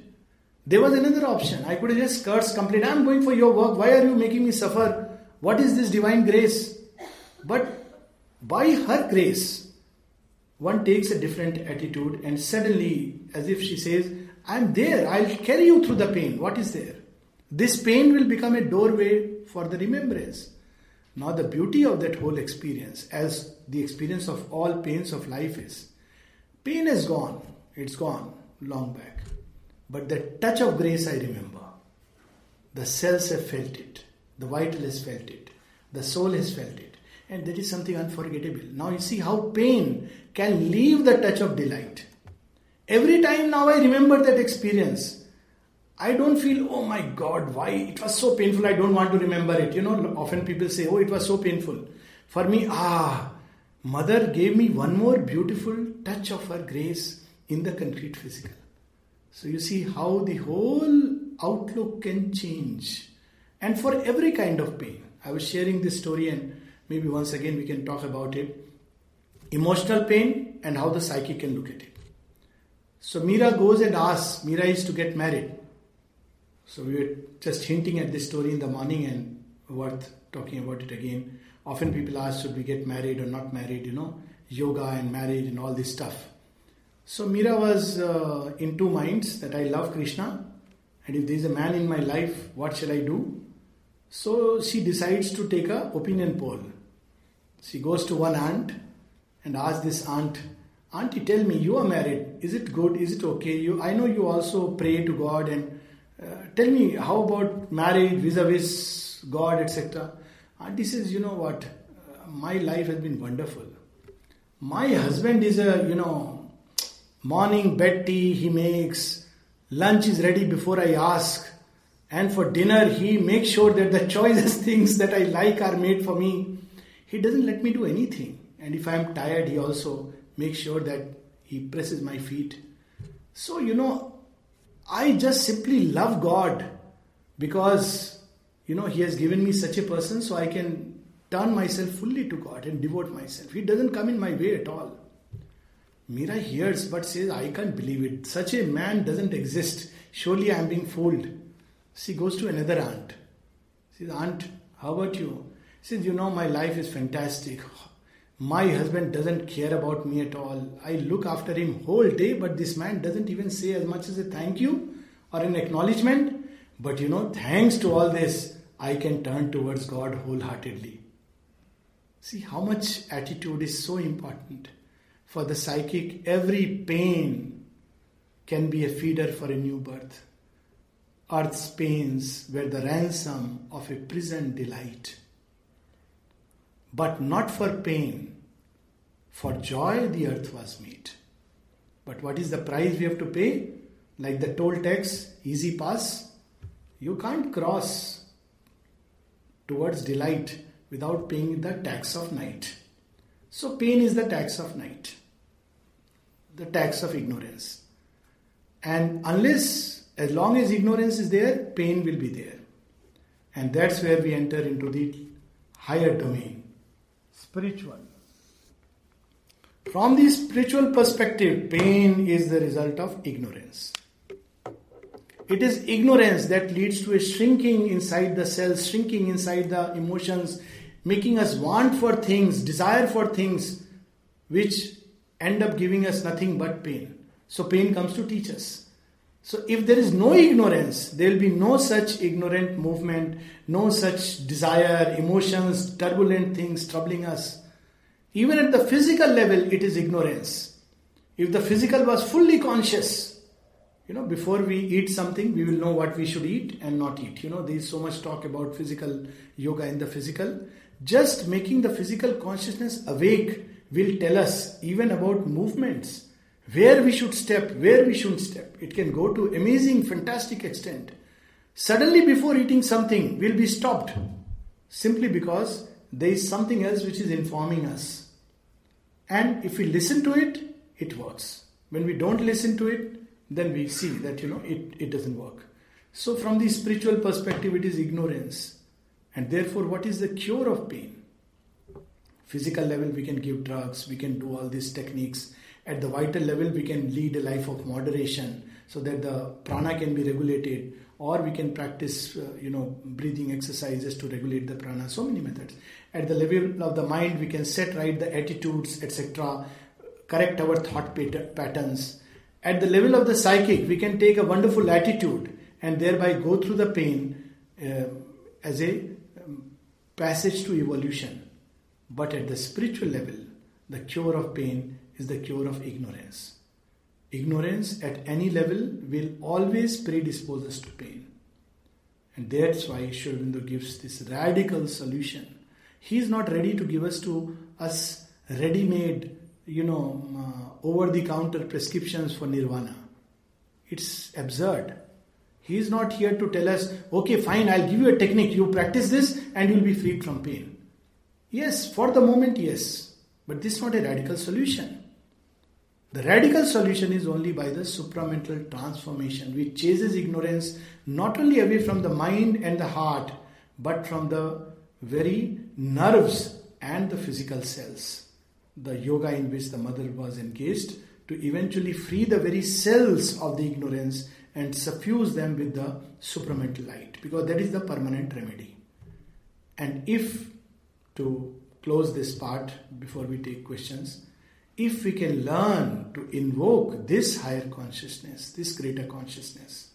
There was another option. I could have just cursed, complained, I'm going for your work. Why are you making me suffer? What is this divine grace? But by her grace, one takes a different attitude, and suddenly, as if she says, I'm there. I'll carry you through the pain. What is there? This pain will become a doorway for the remembrance. Now, the beauty of that whole experience, as the experience of all pains of life is, pain is gone. It's gone long back. But the touch of grace I remember. The cells have felt it. The vital has felt it. The soul has felt it. And that is something unforgettable. Now you see how pain can leave the touch of delight. Every time now I remember that experience, I don't feel, oh my God, why it was so painful, I don't want to remember it. You know, often people say, oh, it was so painful. For me, ah, mother gave me one more beautiful touch of her grace in the concrete physical. So you see how the whole outlook can change. And for every kind of pain. I was sharing this story, and maybe once again we can talk about it. Emotional pain and how the psyche can look at it. So Meera goes and asks, Meera is to get married. So we were just hinting at this story in the morning and worth talking about it again. Often people ask, should we get married or not married, you know, yoga and marriage and all this stuff. So Meera was uh, in two minds that I love Krishna and if there is a man in my life, what shall I do? So she decides to take a opinion poll. She goes to one aunt and asks this aunt, Auntie, tell me, you are married. Is it good? Is it okay? You, I know you also pray to God and uh, tell me, how about marriage vis-a-vis God, etc. Auntie says, you know what? Uh, my life has been wonderful. My husband is a, you know, morning bed tea he makes. Lunch is ready before I ask. And for dinner, he makes sure that the choicest things that I like are made for me. He doesn't let me do anything. And if I am tired, he also makes sure that he presses my feet. So, you know, I just simply love God because, you know, He has given me such a person so I can turn myself fully to God and devote myself. He doesn't come in my way at all. Meera hears but says, I can't believe it. Such a man doesn't exist. Surely I am being fooled. She goes to another aunt. She says, Aunt, how about you? She says, You know, my life is fantastic. My husband doesn't care about me at all. I look after him whole day, but this man doesn't even say as much as a thank you or an acknowledgement. But you know, thanks to all this, I can turn towards God wholeheartedly. See how much attitude is so important. For the psychic, every pain can be a feeder for a new birth. Earth's pains were the ransom of a prison delight. But not for pain, for joy the earth was made. But what is the price we have to pay? Like the toll tax, easy pass. You can't cross towards delight without paying the tax of night. So, pain is the tax of night, the tax of ignorance. And unless, as long as ignorance is there, pain will be there. And that's where we enter into the higher domain, spiritual. From the spiritual perspective, pain is the result of ignorance. It is ignorance that leads to a shrinking inside the cells, shrinking inside the emotions, making us want for things, desire for things, which end up giving us nothing but pain. So, pain comes to teach us. So, if there is no ignorance, there will be no such ignorant movement, no such desire, emotions, turbulent things troubling us. Even at the physical level, it is ignorance. If the physical was fully conscious, you know, before we eat something, we will know what we should eat and not eat. You know, there is so much talk about physical yoga in the physical. Just making the physical consciousness awake will tell us even about movements, where we should step, where we shouldn't step. It can go to amazing, fantastic extent. Suddenly, before eating something, we'll be stopped simply because there is something else which is informing us. And if we listen to it, it works. When we don't listen to it, then we see that you know it, it doesn't work. So, from the spiritual perspective, it is ignorance. And therefore, what is the cure of pain? Physical level, we can give drugs, we can do all these techniques. At the vital level, we can lead a life of moderation so that the prana can be regulated or we can practice uh, you know breathing exercises to regulate the prana. So many methods. At the level of the mind we can set right the attitudes etc correct our thought patterns. At the level of the psychic we can take a wonderful attitude and thereby go through the pain uh, as a um, passage to evolution but at the spiritual level the cure of pain is the cure of ignorance Ignorance at any level will always predispose us to pain. And that's why Sri Aurobindo gives this radical solution. He is not ready to give us to us ready-made, you know, uh, over-the-counter prescriptions for nirvana. It's absurd. He is not here to tell us, okay, fine, I'll give you a technique. You practice this and you'll be freed from pain. Yes, for the moment, yes. But this is not a radical solution. The radical solution is only by the supramental transformation, which chases ignorance not only away from the mind and the heart, but from the very nerves and the physical cells. The yoga in which the mother was engaged to eventually free the very cells of the ignorance and suffuse them with the supramental light, because that is the permanent remedy. And if, to close this part before we take questions, if we can learn to invoke this higher consciousness, this greater consciousness,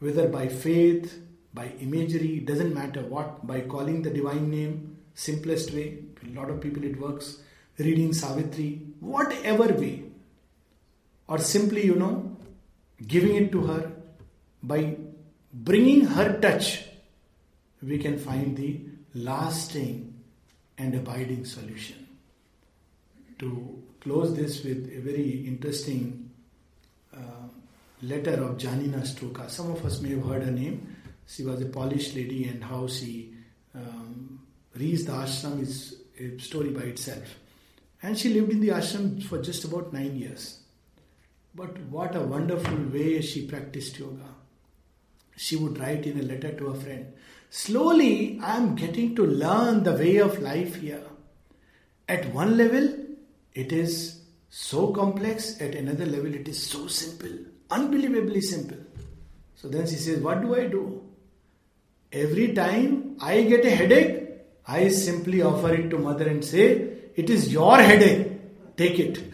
whether by faith, by imagery, doesn't matter what, by calling the divine name, simplest way, a lot of people it works, reading Savitri, whatever way, or simply, you know, giving it to her, by bringing her touch, we can find the lasting and abiding solution to close this with a very interesting uh, letter of Janina Stroka. Some of us may have heard her name. She was a Polish lady, and how she um, reached the ashram is a story by itself. And she lived in the ashram for just about nine years. But what a wonderful way she practiced yoga. She would write in a letter to a friend Slowly, I am getting to learn the way of life here. At one level, it is so complex, at another level it is so simple, unbelievably simple. So then she says, What do I do? Every time I get a headache, I simply offer it to mother and say, It is your headache, take it.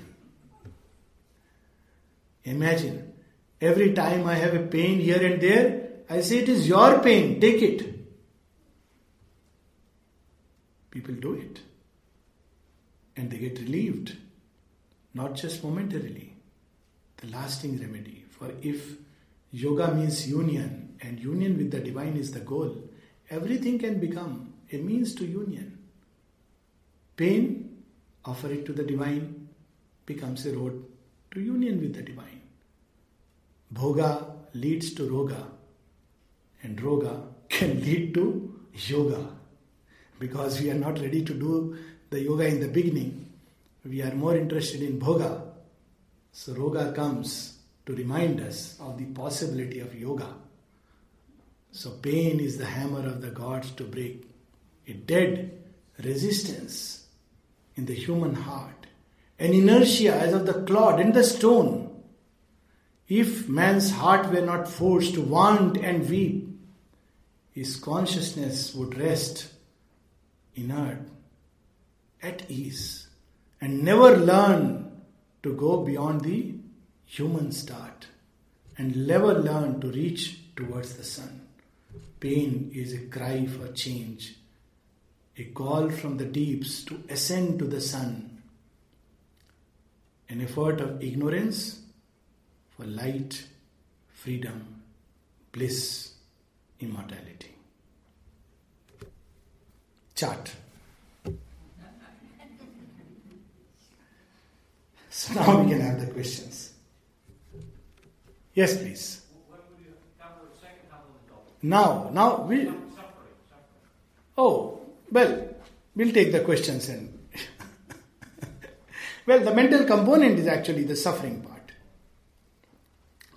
Imagine, every time I have a pain here and there, I say, It is your pain, take it. People do it. And they get relieved, not just momentarily. The lasting remedy. For if yoga means union, and union with the divine is the goal, everything can become a means to union. Pain, offer it to the divine, becomes a road to union with the divine. Bhoga leads to roga, and roga can lead to yoga. Because we are not ready to do the yoga in the beginning, we are more interested in bhoga. So, roga comes to remind us of the possibility of yoga. So, pain is the hammer of the gods to break a dead resistance in the human heart, an inertia as of the clod and the stone. If man's heart were not forced to want and weep, his consciousness would rest inert, at ease, and never learn to go beyond the human start, and never learn to reach towards the sun. Pain is a cry for change, a call from the deeps to ascend to the sun, an effort of ignorance for light, freedom, bliss, immortality. Chart. So now we can have the questions. Yes, please. Now, now we. Oh, well, we'll take the questions and. well, the mental component is actually the suffering part.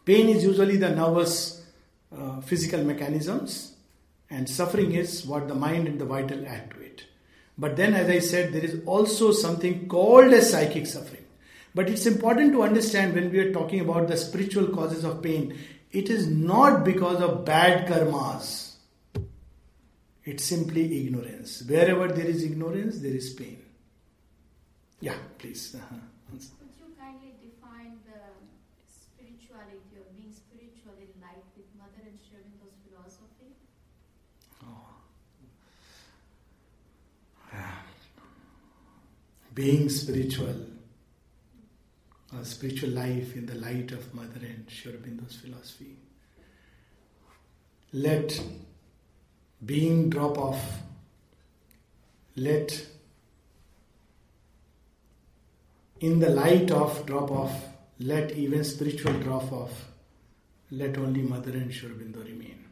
Pain is usually the nervous, uh, physical mechanisms, and suffering is what the mind and the vital add to it. But then, as I said, there is also something called as psychic suffering. But it's important to understand when we are talking about the spiritual causes of pain, it is not because of bad karmas. It's simply ignorance. Wherever there is ignorance, there is pain. Yeah, please. Uh-huh. Could you kindly define the spirituality or being spiritual in light with Mother and Sri Aurobindo's philosophy? Being spiritual, a spiritual life in the light of Mother and Sri Aurobindo's philosophy. Let being drop off. Let in the light of drop off, let even spiritual drop off, let only Mother and Sri Aurobindo remain.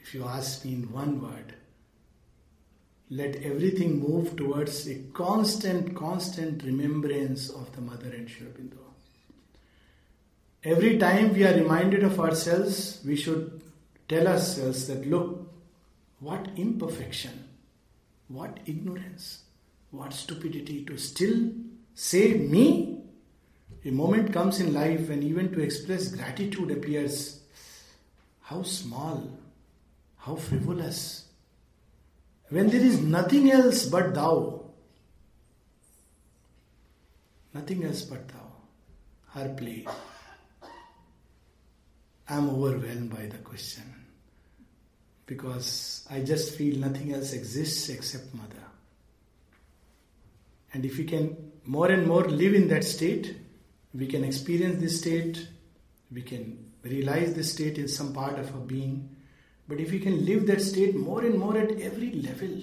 If you ask me in one word, let everything move towards a constant, constant remembrance of the Mother and Sri Aurobindo. Every time we are reminded of ourselves, we should tell ourselves that look, what imperfection, what ignorance, what stupidity to still say me. A moment comes in life when even to express gratitude appears how small, how frivolous. When there is nothing else but thou, nothing else but thou, her play. I am overwhelmed by the question because I just feel nothing else exists except Mother. And if we can more and more live in that state, we can experience this state, we can realize this state in some part of our being. But if we can live that state more and more at every level,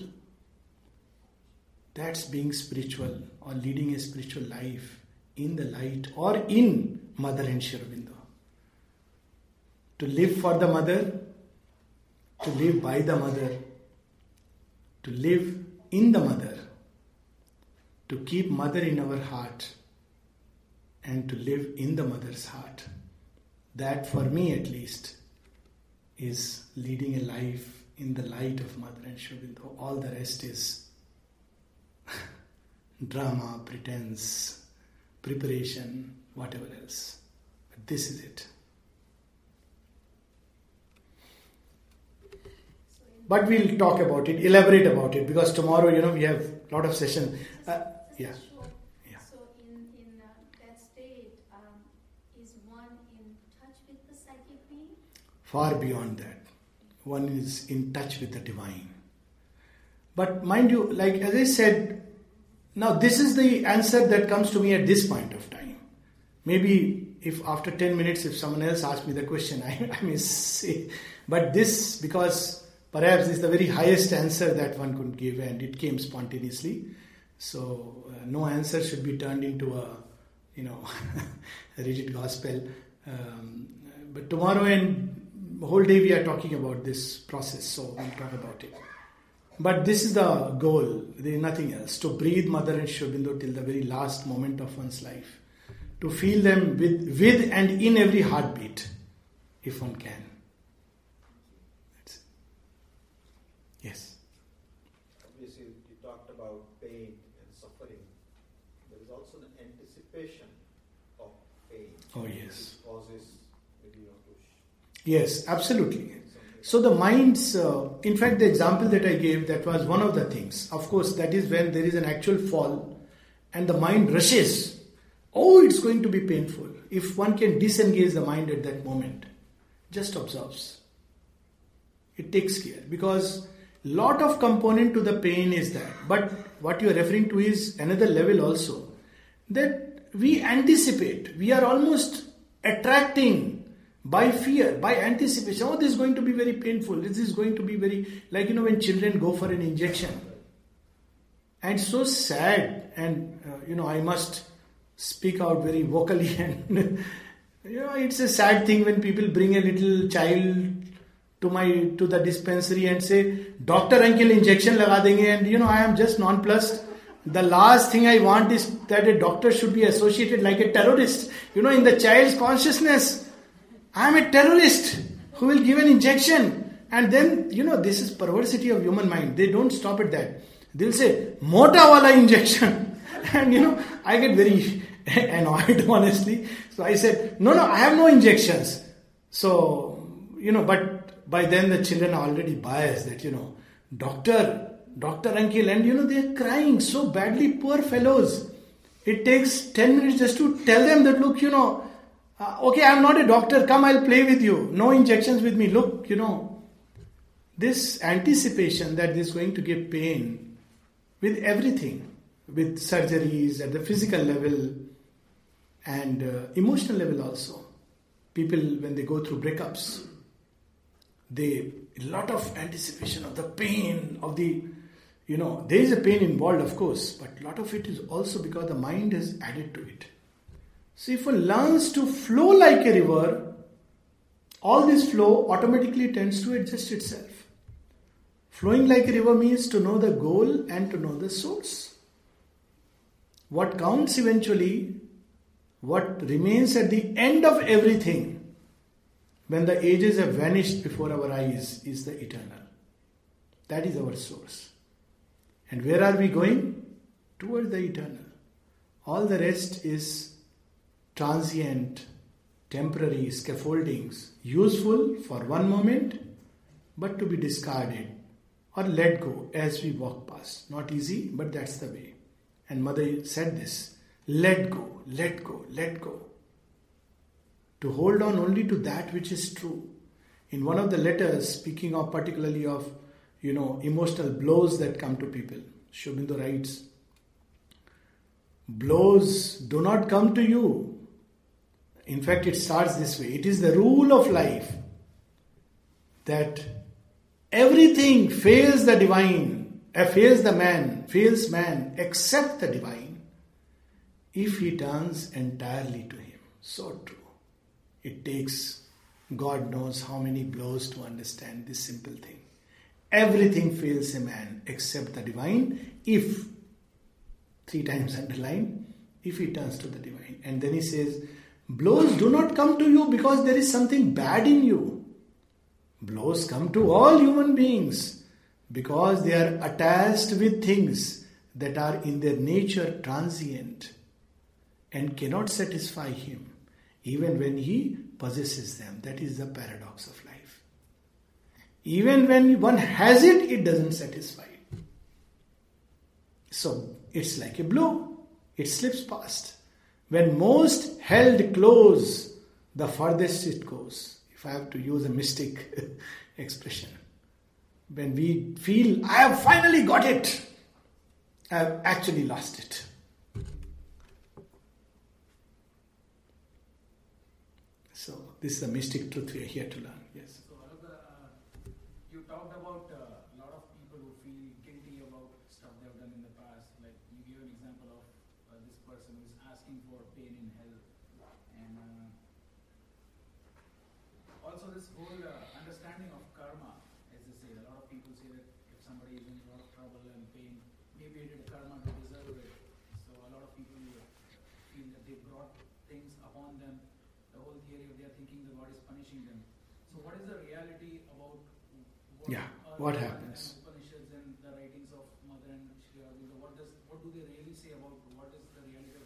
that's being spiritual or leading a spiritual life in the light or in Mother and Sri Aurobindo. To live for the Mother, to live by the Mother, to live in the Mother, to keep Mother in our heart, and to live in the Mother's heart. That, for me at least, is leading a life in the light of Sri Aurobindo. All the rest is drama, pretense, preparation, whatever else. But this is it. But we'll talk about it, elaborate about it, because tomorrow, you know, we have a lot of sessions. Uh, yeah. So in, in uh, that state, um, is one in touch with the psychic being? Far beyond that. One is in touch with the divine. But mind you, like as I said, now this is the answer that comes to me at this point of time. Maybe if after 10 minutes, if someone else asks me the question, I, I may say, but this, because Perhaps is the very highest answer that one could give, and it came spontaneously. So uh, no answer should be turned into a, you know, a rigid gospel. Um, but tomorrow and whole day we are talking about this process, so we'll talk about it. But this is the goal. There is nothing else. To breathe Mother and Sri Aurobindo till the very last moment of one's life. To feel them with, with and in every heartbeat, if one can. Yes. Obviously, you talked about pain and suffering. There is also an anticipation of pain. Oh, yes. Yes, absolutely. So the mind's, uh, in fact, the example that I gave, that was one of the things. Of course, that is when there is an actual fall and the mind rushes. Oh, it's going to be painful. If one can disengage the mind at that moment, just observes. It takes care because lot of component to the pain is that but what you are referring to is another level also that we anticipate we are almost attracting by fear by anticipation oh this is going to be very painful. This is going to be very like you know when children go for an injection. And so sad. And uh, you know i must speak out very vocally and you know it's a sad thing when people bring a little child to my to the dispensary and say doctor uncle injection laga denge. And you know i am just nonplussed. The last thing i want is that a doctor should be associated like a terrorist you know in the child's consciousness i am a terrorist who will give an injection. And then you know this is perversity of human mind. They don't stop at that. They'll say mota wala injection. And you know i get very annoyed honestly. So i said no no i have no injections. So you know but by then the children are already biased that, you know, doctor, doctor uncle, and you know, they're crying so badly, poor fellows. It takes 10 minutes just to tell them that, look, you know, uh, okay, I'm not a doctor, come, I'll play with you. No injections with me. Look, you know, this anticipation that is going to give pain with everything, with surgeries at the physical level and uh, emotional level also. People, when they go through breakups, they a lot of anticipation of the pain of the you know there is a pain involved of course but a lot of it is also because the mind is added to it so if one learns to flow like a river all this flow automatically tends to adjust itself flowing like a river means to know the goal and to know the source what counts eventually what remains at the end of everything when the ages have vanished before our eyes, is the eternal. That is our source. And where are we going? Toward the eternal. All the rest is transient, temporary scaffoldings, useful for one moment, but to be discarded or let go as we walk past. Not easy, but that's the way. And Mother said this let go, let go, let go to hold on only to that which is true. In one of the letters, speaking of particularly of you know emotional blows that come to people, Sri Aurobindo writes, blows do not come to you. In fact, it starts this way. It is the rule of life that everything fails the divine, uh, fails the man, fails man, except the divine, if he turns entirely to him. So true. It takes God knows how many blows to understand this simple thing. Everything fails a man except the divine if, three times underline, if he turns to the divine. And then he says, Blows do not come to you because there is something bad in you. Blows come to all human beings because they are attached with things that are in their nature transient and cannot satisfy him, even when he possesses them. That is the paradox of life. Even when one has it, it doesn't satisfy. So it's like a blow, it slips past. When most held close, the furthest it goes. If I have to use a mystic expression. When we feel, I have finally got it, I have actually lost it. So, this is the mystic truth we are here to learn. Yes. So, uh, you talked about uh, a lot of people who feel guilty about stuff they have done in the past. Like you gave an example of uh, this person who is asking for pain in hell, and uh, also this whole uh, understanding of karma, as they say. A lot of people say that if somebody is in a lot of trouble and pain, maybe he did karma to deserve it. So a lot of people feel that they brought things upon them. The whole theory of they are thinking that God is punishing them. So what is the reality about what Yeah, are what the happens? Upanishads and the writings of Mother and Sri Aurobindo? What does what do they really say about what is the reality of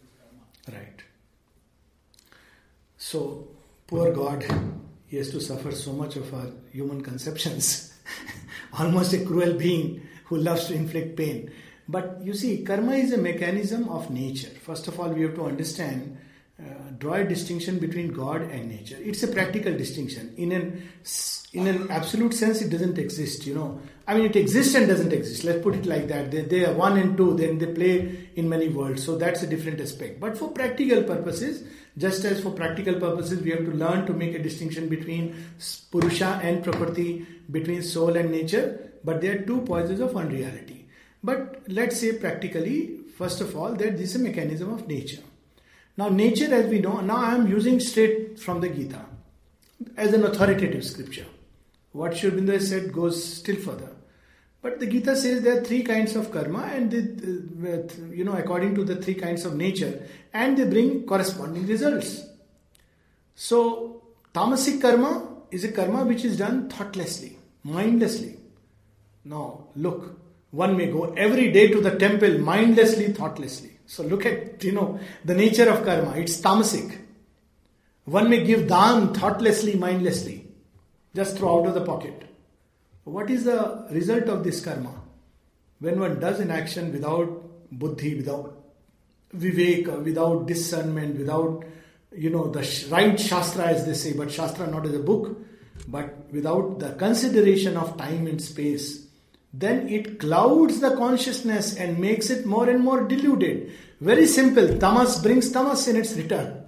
this karma? Right. So, poor God, he has to suffer so much of our human conceptions. Almost a cruel being who loves to inflict pain. But you see, karma is a mechanism of nature. First of all, we have to understand, uh, draw a distinction between God and nature. It's a practical distinction. In an in an absolute sense, it doesn't exist. You know, I mean, it exists and doesn't exist. Let's put it like that. They, they are one and two. Then they play in many worlds. So that's a different aspect. But for practical purposes, just as for practical purposes, we have to learn to make a distinction between Purusha and Prakriti, between soul and nature. But they are two poises of unreality. But let's say practically, first of all, that this is a mechanism of nature. Now, nature, as we know, now I am using straight from the Gita as an authoritative scripture. What Aurobindo said goes still further. But the Gita says there are three kinds of karma, and they, uh, you know, according to the three kinds of nature, and they bring corresponding results. So, tamasic karma is a karma which is done thoughtlessly, mindlessly. Now, look, one may go every day to the temple mindlessly, thoughtlessly. So, look at, you know, the nature of karma. It's tamasic. One may give dhan thoughtlessly, mindlessly, just throw out of the pocket. What is the result of this karma? When one does an action without buddhi, without vivek, without discernment, without, you know, the right shastra as they say, but shastra not as a book, but without the consideration of time and space, then it clouds the consciousness and makes it more and more diluted. Very simple. Tamas brings tamas in its return.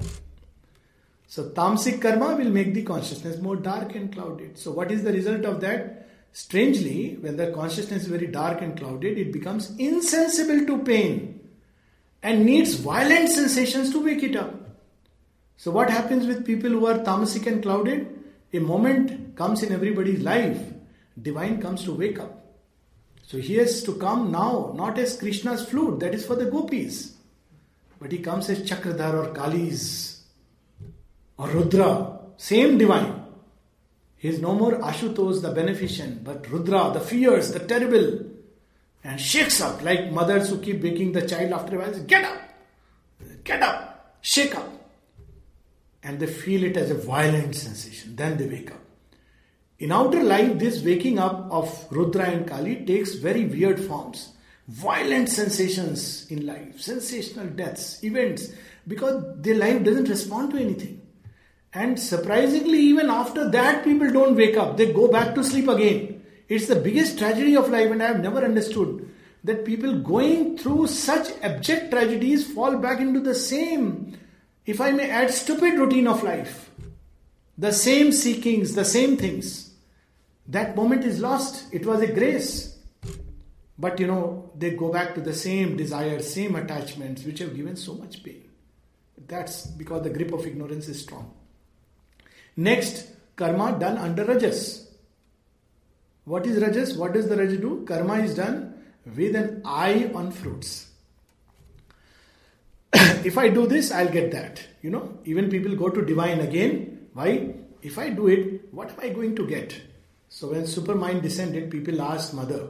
So tamasic karma will make the consciousness more dark and clouded. So what is the result of that? Strangely, when the consciousness is very dark and clouded, it becomes insensible to pain and needs violent sensations to wake it up. So what happens with people who are tamasic and clouded? A moment comes in everybody's life. Divine comes to wake up. So he has to come now, not as Krishna's flute, that is for the gopis. But he comes as Chakradhar or Kali's or Rudra, same divine. He is no more Ashutosh, the beneficent, but Rudra, the fierce, the terrible, and shakes up like mothers who keep waking the child after a while. Get up! Get up! Shake up! And they feel it as a violent sensation. Then they wake up. In outer life, this waking up of Rudra and Kali takes very weird forms. Violent sensations in life, sensational deaths, events, because their life doesn't respond to anything. And surprisingly, even after that, people don't wake up. They go back to sleep again. It's the biggest tragedy of life, and I have never understood that people going through such abject tragedies fall back into the same, if I may add, stupid routine of life. The same seekings, the same things. That moment is lost. It was a grace. But you know, they go back to the same desires, same attachments, which have given so much pain. That's because the grip of ignorance is strong. Next, karma done under rajas. What is rajas? What does the rajas do? Karma is done with an eye on fruits. if I do this, I'll get that. You know, even people go to divine again. Why? If I do it, what am I going to get? So when Supermind descended, people asked Mother,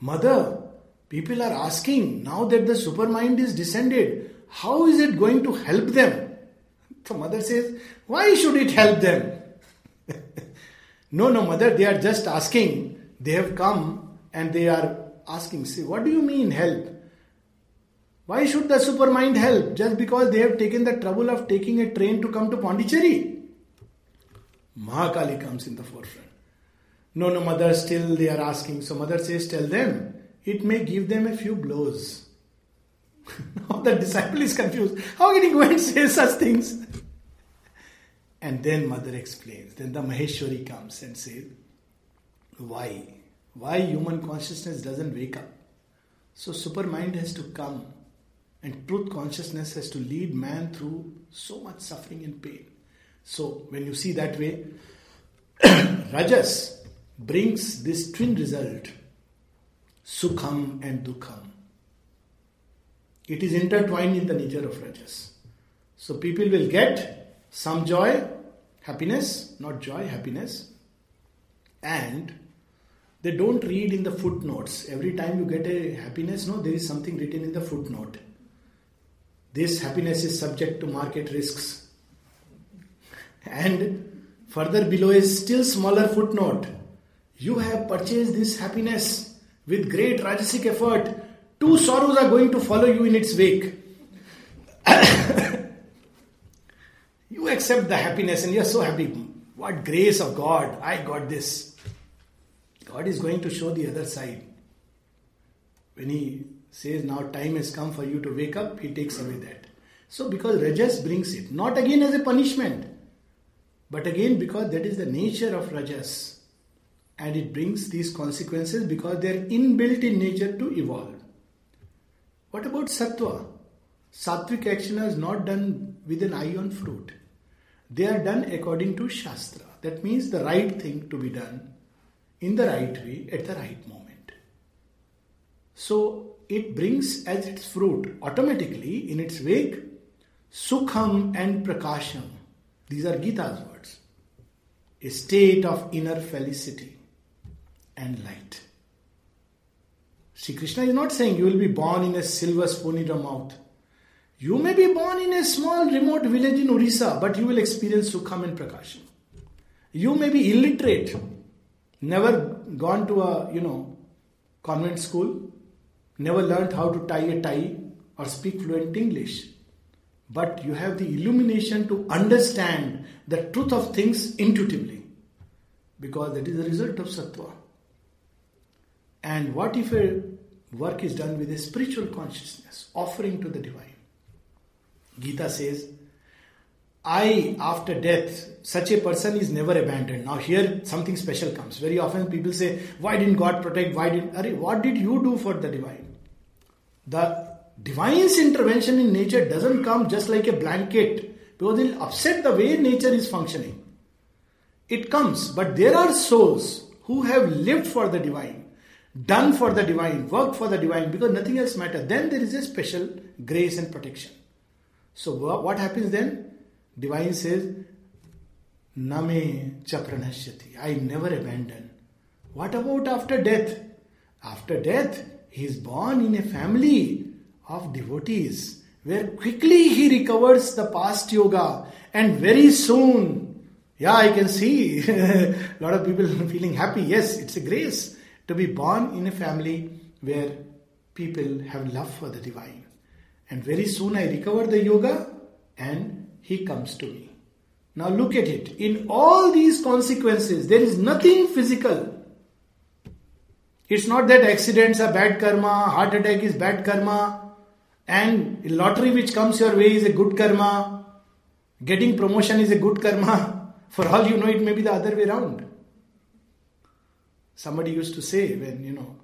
Mother, people are asking now that the Supermind is descended, how is it going to help them? The mother says, Why should it help them? no, no, mother, they are just asking. They have come and they are asking, Say, what do you mean help? Why should the supermind help? Just because they have taken the trouble of taking a train to come to Pondicherry? Mahakali comes in the forefront. No, no, mother, still they are asking. So mother says, Tell them, it may give them a few blows. now the disciple is confused. How can he go and say such things? and then mother explains. Then the Maheshwari comes and says, Why? Why human consciousness doesn't wake up? So supermind has to come and truth consciousness has to lead man through so much suffering and pain. So when you see that way, Rajas brings this twin result Sukham and Dukham. It is intertwined in the nature of Rajas. So people will get some joy, happiness, not joy, happiness, and they don't read in the footnotes. Every time you get a happiness, no, there is something written in the footnote. This happiness is subject to market risks. And further below is still smaller footnote. You have purchased this happiness with great rajasic effort. Two sorrows are going to follow you in its wake. you accept the happiness and you're so happy. What grace of God, I got this. God is going to show the other side. When He says, Now time has come for you to wake up, He takes away that. So, because Rajas brings it, not again as a punishment, but again because that is the nature of Rajas. And it brings these consequences because they are inbuilt in nature to evolve. What about Sattva? Sattvic action is not done with an eye on fruit. They are done according to Shastra. That means the right thing to be done in the right way at the right moment. So it brings as its fruit automatically in its wake Sukham and Prakasham. These are Gita's words. A state of inner felicity and light. Sri Krishna is not saying you will be born in a silver spoon in your mouth. You may be born in a small remote village in Orissa, but you will experience Sukham and Prakasham. You may be illiterate, never gone to a, you know, convent school, never learned how to tie a tie or speak fluent English. But you have the illumination to understand the truth of things intuitively. Because that is the result of sattva. And what if a work is done with a spiritual consciousness, offering to the divine? Gita says, I, after death, such a person is never abandoned. Now, here something special comes. Very often people say, Why didn't God protect? Why didn't. Are, what did you do for the divine? The divine's intervention in nature doesn't come just like a blanket because it'll upset the way nature is functioning. It comes, but there are souls who have lived for the divine, done for the divine, worked for the divine because nothing else matters. Then there is a special grace and protection. So, what happens then? Divine says, Name chapranashyati. I never abandon. What about after death? After death, he is born in a family of devotees where quickly he recovers the past yoga and very soon, yeah, I can see a lot of people feeling happy. Yes, it's a grace to be born in a family where people have love for the divine. And very soon I recover the yoga and he comes to me. Now look at it. In all these consequences, there is nothing physical. It's not that accidents are bad karma, heart attack is bad karma, and lottery which comes your way is a good karma. Getting promotion is a good karma. For all you know, it may be the other way around. Somebody used to say, when you know,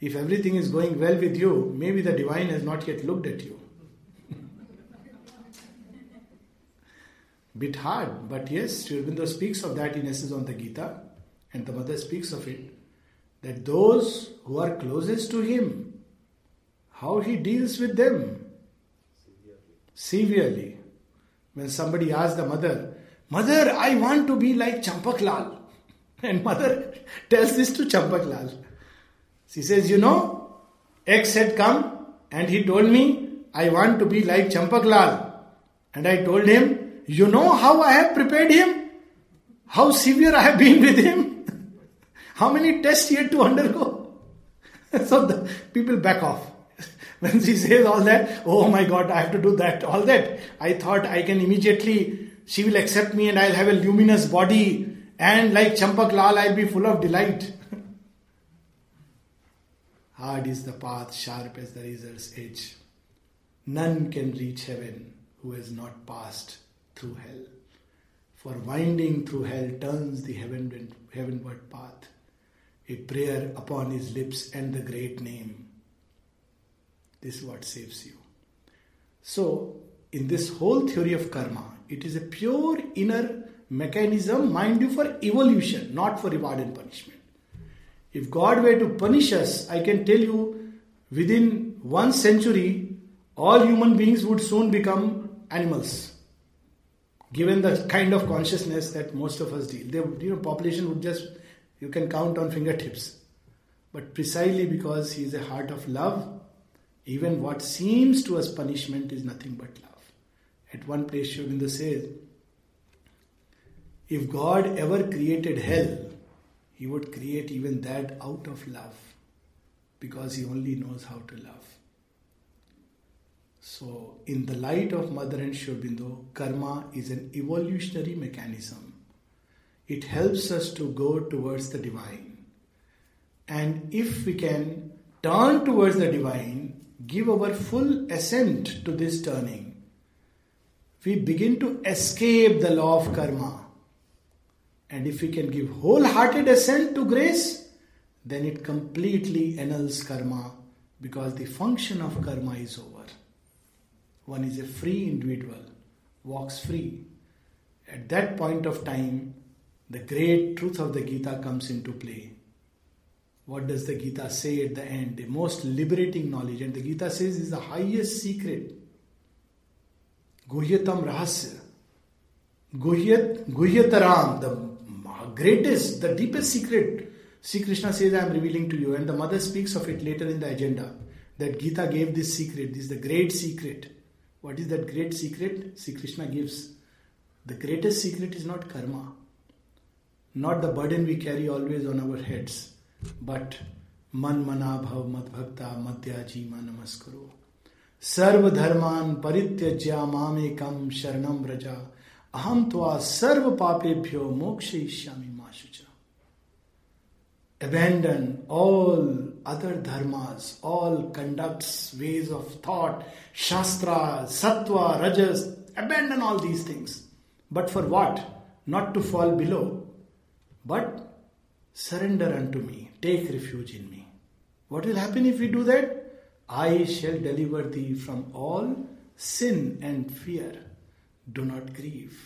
if everything is going well with you, maybe the divine has not yet looked at you. Bit hard, but yes, Sri Aurobindo speaks of that in Essays on the Gita, and the mother speaks of it. That those who are closest to him, how he deals with them severely. When somebody asks the mother, Mother, I want to be like Champaklal. And mother tells this to Champaklal. She says, You know, X had come and he told me I want to be like Champaklal. And I told him, You know how I have prepared him? How severe I have been with him? how many tests he had to undergo? so the people back off. when she says all that, oh my god, I have to do that, all that. I thought I can immediately, she will accept me and I'll have a luminous body. And like Champak Lal, I'll be full of delight. Hard is the path, sharp as the razor's edge. None can reach heaven who has not passed through hell. For winding through hell turns the heavenward path. A prayer upon his lips and the great name. This is what saves you. So, in this whole theory of karma, it is a pure inner mechanism, mind you, for evolution, not for reward and punishment. If God were to punish us, I can tell you within one century, all human beings would soon become animals. Given the kind of consciousness that most of us deal, the you know, population would just you can count on fingertips. But precisely because he is a heart of love, even what seems to us punishment is nothing but love. At one place, Aurobindo says, if God ever created hell, he would create even that out of love because he only knows how to love. So, in the light of Mother and Sri Aurobindo, karma is an evolutionary mechanism. It helps us to go towards the divine. And if we can turn towards the divine, give our full assent to this turning, we begin to escape the law of karma. And if we can give wholehearted assent to grace, then it completely annuls karma because the function of karma is over. One is a free individual, walks free. At that point of time, the great truth of the Gita comes into play. What does the Gita say at the end? The most liberating knowledge. And the Gita says is the highest secret. Guhyatam Rahasya. Guhyat, Guhyataram, the greatest, the deepest secret. Sri Krishna says, I am revealing to you. And the mother speaks of it later in the agenda. That Gita gave this secret. This is the great secret. What is that great secret? Sri Krishna gives. The greatest secret is not karma, not the burden we carry always on our heads but मन मना भव मत भक्ता मध्याजी मा नमस्करो सर्व धर्मान परित्यज्या मामेकम शरणम व्रजा अहम त्वा सर्व पापेभ्यो मोक्षयिष्यामि मा शुचा abandon all other dharmas, all conducts, ways of thought, shastra, sattva, rajas, abandon all these things. But for what? Not to fall below, but surrender unto me, take refuge in me. What will happen if we do that? I shall deliver thee from all sin and fear. Do not grieve.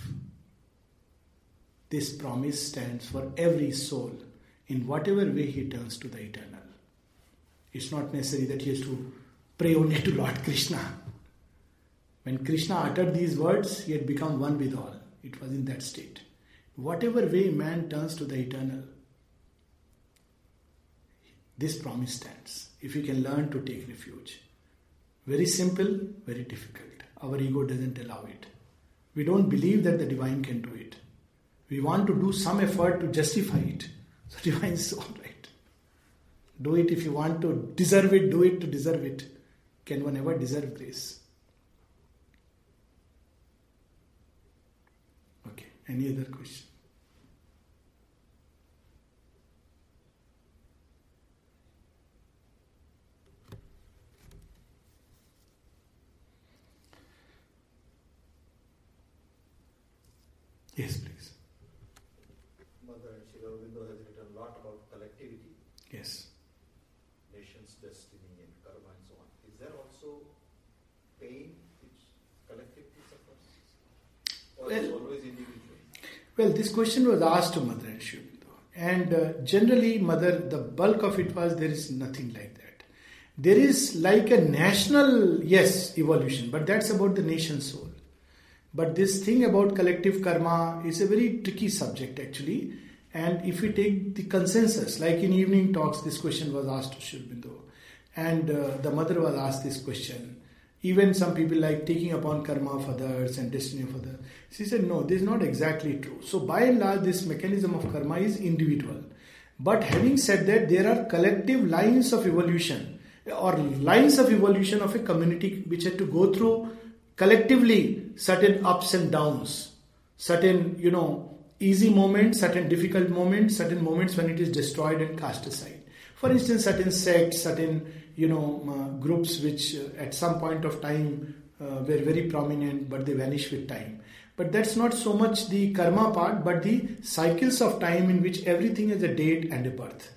This promise stands for every soul in whatever way he turns to the eternal. It's not necessary that he has to pray only to Lord Krishna. When Krishna uttered these words, he had become one with all. It was in that state. Whatever way man turns to the eternal, this promise stands. If you can learn to take refuge. Very simple, very difficult. Our ego doesn't allow it. We don't believe that the divine can do it. We want to do some effort to justify it. So divine is all right. Do it if you want to deserve it, do it to deserve it. Can one ever deserve grace? Okay, any other question? Yes, please. Mother Sri Aurobindo has written a lot about collectivity, Yes. nation's destiny and karma and so on. Is there also pain which collectively suffers? Or is Well- always individual? Well, this question was asked to Mother Aurobindo. And uh, generally, Mother, the bulk of it was there is nothing like that. There is like a national, yes, evolution, but that's about the nation soul. But this thing about collective karma is a very tricky subject actually. And if we take the consensus, like in evening talks, this question was asked to Sri Aurobindo, and uh, the mother was asked this question. Even some people like taking upon karma of others and destiny of others. She said, no, this is not exactly true. So, by and large, this mechanism of karma is individual. But having said that, there are collective lines of evolution or lines of evolution of a community which had to go through collectively certain ups and downs, certain, you know, easy moments, certain difficult moments, certain moments when it is destroyed and cast aside. For instance, certain sects, certain you know uh, groups which uh, at some point of time uh, were very prominent, but they vanish with time. But that's not so much the karma part, but the cycles of time in which everything has a date and a birth.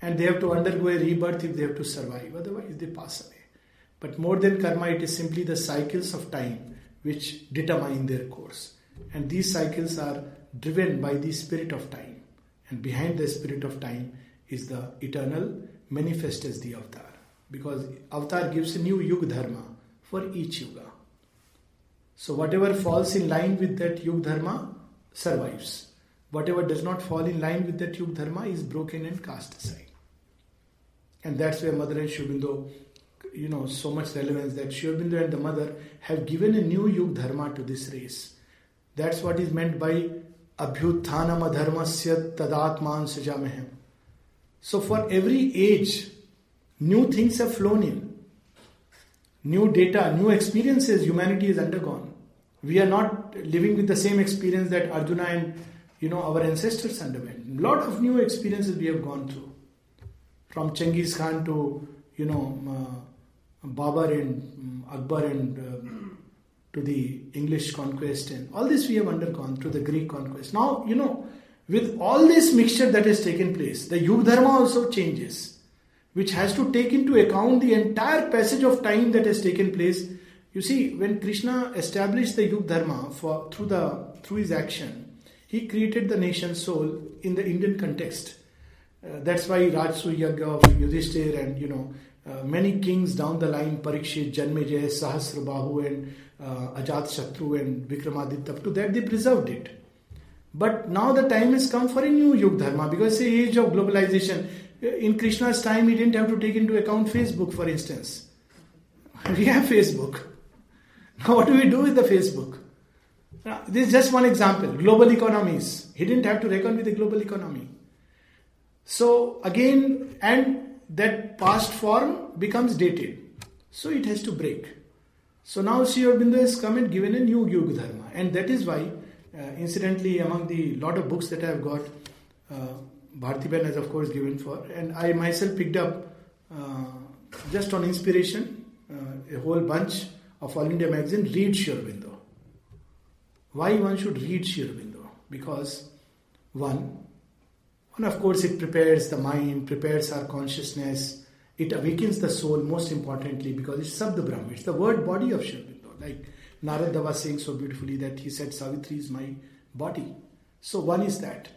And they have to undergo a rebirth if they have to survive, otherwise, they pass away. But more than karma, it is simply the cycles of time which determine their course. And these cycles are driven by the spirit of time. And behind the spirit of time is the eternal manifest as the avatar. Because avatar gives a new yuga dharma for each yuga. So whatever falls in line with that yuga dharma survives. Whatever does not fall in line with that yuga dharma is broken and cast aside. And that's where Mother and Sri Aurobindo, you know, so much relevance that Sri Aurobindo and the mother have given a new yug dharma to this race. That's what is meant by abhyuthanam adharmasya tadatman sajamehem. So for every age, new things have flown in. New data, new experiences humanity has undergone. We are not living with the same experience that Arjuna and you know our ancestors underwent. Lot of new experiences we have gone through. From Chengiz Khan to you know uh, Babur and um, Akbar and uh, to the English conquest and all this we have undergone through the Greek conquest. Now, you know, with all this mixture that has taken place, the Yuga Dharma also changes, which has to take into account the entire passage of time that has taken place. You see, when Krishna established the Yuga Dharma for through the through his action, he created the nation soul in the Indian context. Uh, that's why Rajsu Yagya of Yudhishthir and you know uh, many kings down the line, Parikshit, Janmejaya, Sahasrabahu, and uh, Ajat Shatru and Vikramaditya, to that they preserved it. But now the time has come for a new Yug Dharma because the age of globalization. Uh, in Krishna's time, he didn't have to take into account Facebook, for instance. We have Facebook. Now, what do we do with the Facebook? Now, this is just one example. Global economies. He didn't have to reckon with the global economy. So, again, and that past form becomes dated. So it has to break. So now Sri Aurobindo has come and given a new Yuga Dharma. And that is why, uh, incidentally, among the lot of books that I have got, uh, Bharti Ben has of course given for, and I myself picked up uh, just on inspiration uh, a whole bunch of All India magazine, read Sri Aurobindo. Why one should read Sri Aurobindo? Because one, and of course, it prepares the mind, prepares our consciousness, it awakens the soul most importantly because it's Sabda Brahma, it's the word body of Sri Aurobindo. Like Narada was saying so beautifully that he said, Savitri is my body. So, one is that.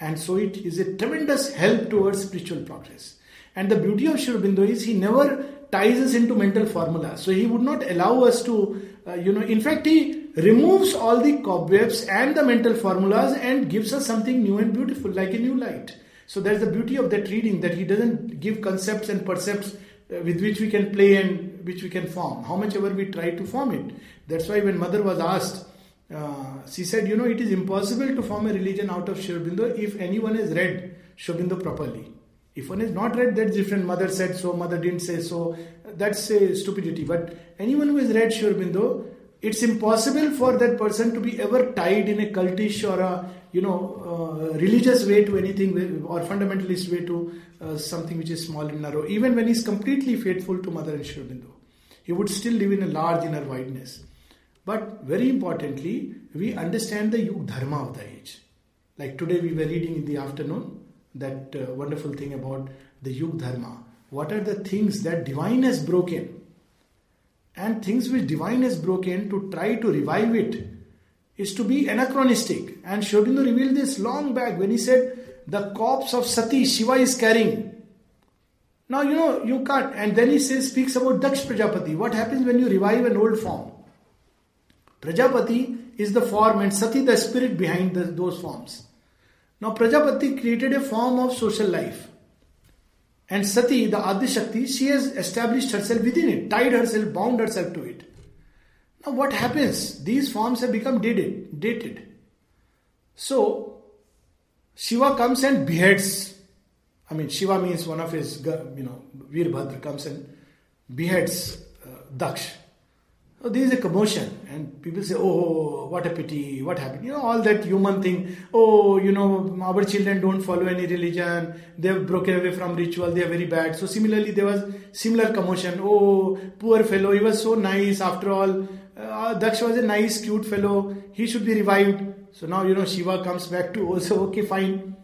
And so, it is a tremendous help towards spiritual progress. And the beauty of Sri Aurobindo is he never ties us into mental formula. So, he would not allow us to, uh, you know, in fact, he removes all the cobwebs and the mental formulas and gives us something new and beautiful, like a new light. So that's the beauty of that reading that he doesn't give concepts and percepts uh, with which we can play and which we can form. How much ever we try to form it. That's why when mother was asked, uh, she said, you know, it is impossible to form a religion out of Sri Aurobindo if anyone has read Sri Aurobindo properly. If one has not read, that's different. Mother said so, mother didn't say so. That's a stupidity. But anyone who has read Sri Aurobindo it's impossible for that person to be ever tied in a cultish or a you know uh, religious way to anything or fundamentalist way to uh, something which is small and narrow. Even when he's completely faithful to mother and Sri he would still live in a large inner wideness. But very importantly we understand the yug dharma of the age. Like today we were reading in the afternoon that uh, wonderful thing about the yug dharma. What are the things that divine has broken and things which divine has broken to try to revive it is to be anachronistic. And Sri Aurobindo revealed this long back when he said, The corpse of Sati Shiva is carrying. Now you know you can't. And then he says, speaks about Daksh Prajapati. What happens when you revive an old form? Prajapati is the form and Sati the spirit behind the, those forms. Now Prajapati created a form of social life. And Sati, the Adi Shakti, she has established herself within it, tied herself, bound herself to it. Now, what happens? These forms have become dated. dated. So, Shiva comes and beheads. I mean, Shiva means one of his, you know, Veerbhadra comes and beheads uh, Daksh. So there is a commotion, and people say, Oh, what a pity, what happened? You know, all that human thing. Oh, you know, our children don't follow any religion, they have broken away from ritual, they are very bad. So, similarly, there was similar commotion. Oh, poor fellow, he was so nice after all. Uh, Daksh was a nice, cute fellow, he should be revived. So now, you know, Shiva comes back to also, okay, fine.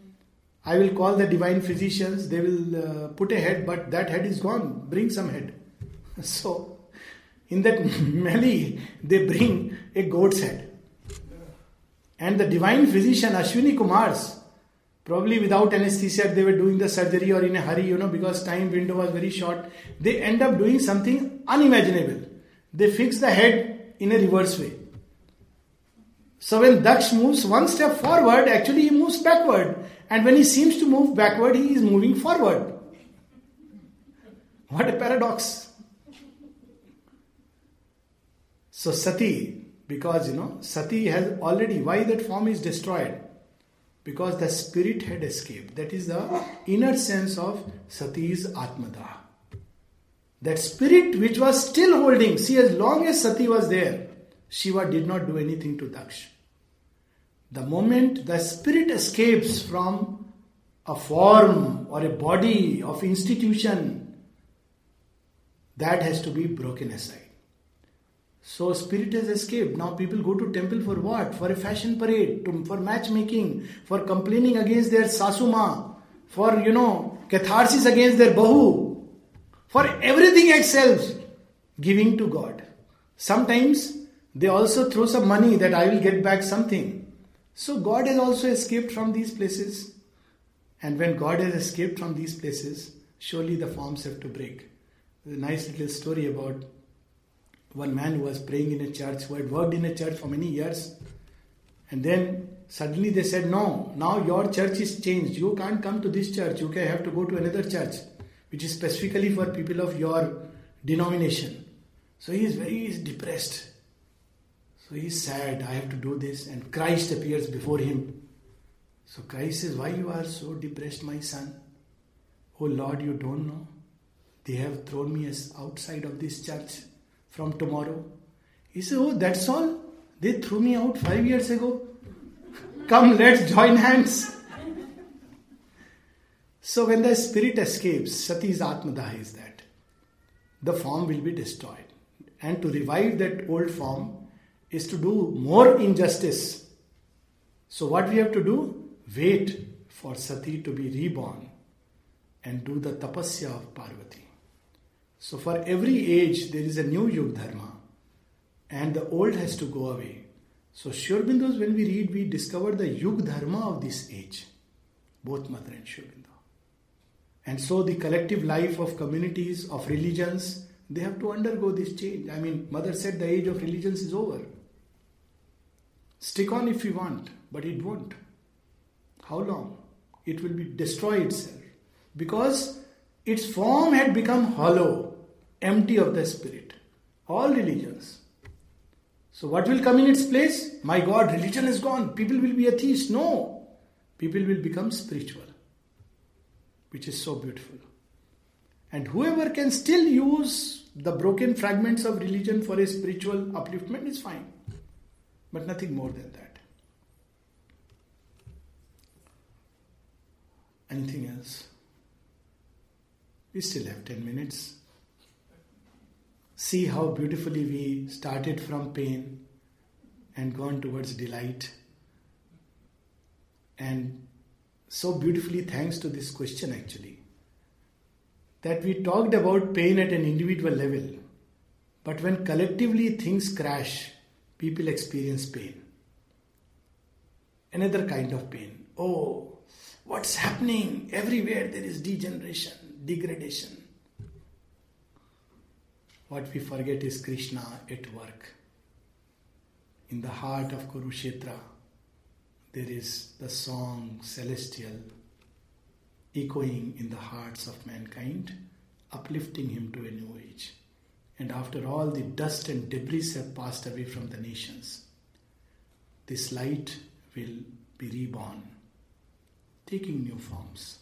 I will call the divine physicians, they will uh, put a head, but that head is gone. Bring some head. So, in that melee, they bring a goat's head. And the divine physician, Ashwini Kumars, probably without anesthesia, they were doing the surgery or in a hurry, you know, because time window was very short. They end up doing something unimaginable. They fix the head in a reverse way. So when Daksh moves one step forward, actually he moves backward. And when he seems to move backward, he is moving forward. What a paradox. So Sati, because you know, Sati has already, why that form is destroyed? Because the spirit had escaped. That is the inner sense of Sati's Atmada. That spirit which was still holding, see, as long as Sati was there, Shiva did not do anything to Daksh. The moment the spirit escapes from a form or a body of institution, that has to be broken aside. So spirit has escaped. Now people go to temple for what? For a fashion parade, to, for matchmaking, for complaining against their sasuma, for you know catharsis against their bahu, for everything else, giving to God. Sometimes they also throw some money that I will get back something. So God has also escaped from these places. And when God has escaped from these places, surely the forms have to break. There's a nice little story about one man who was praying in a church, who had worked in a church for many years. And then suddenly they said, No, now your church is changed. You can't come to this church. You can have to go to another church, which is specifically for people of your denomination. So he is very depressed. So he is sad. I have to do this. And Christ appears before him. So Christ says, Why you are so depressed, my son? Oh Lord, you don't know. They have thrown me as outside of this church from tomorrow. He said, Oh, that's all? They threw me out five years ago. Come, let's join hands. So, when the spirit escapes, Sati's Atmadaha is that. The form will be destroyed. And to revive that old form is to do more injustice. So, what we have to do? Wait for Sati to be reborn and do the tapasya of Parvati. So for every age there is a new Yug Dharma and the old has to go away. So Sri Aurobindo's when we read we discover the Yug Dharma of this age, both Mother and Sri Aurobindo. And so the collective life of communities, of religions, they have to undergo this change. I mean, Mother said the age of religions is over. Stick on if you want, but it won't. How long? It will be destroy itself. Because its form had become hollow empty of the spirit. All religions. So, what will come in its place? My God, religion is gone. People will be atheists. No. People will become spiritual, which is so beautiful. And whoever can still use the broken fragments of religion for a spiritual upliftment is fine. But nothing more than that. Anything else? We still have 10 minutes. See how beautifully we started from pain and gone towards delight. And so beautifully, thanks to this question actually, that we talked about pain at an individual level. But when collectively things crash, people experience pain. Another kind of pain. Oh, what's happening? Everywhere there is degeneration, degradation. What we forget is Krishna at work. In the heart of Kurukshetra, there is the song celestial echoing in the hearts of mankind, uplifting him to a new age. And after all the dust and debris have passed away from the nations, this light will be reborn, taking new forms.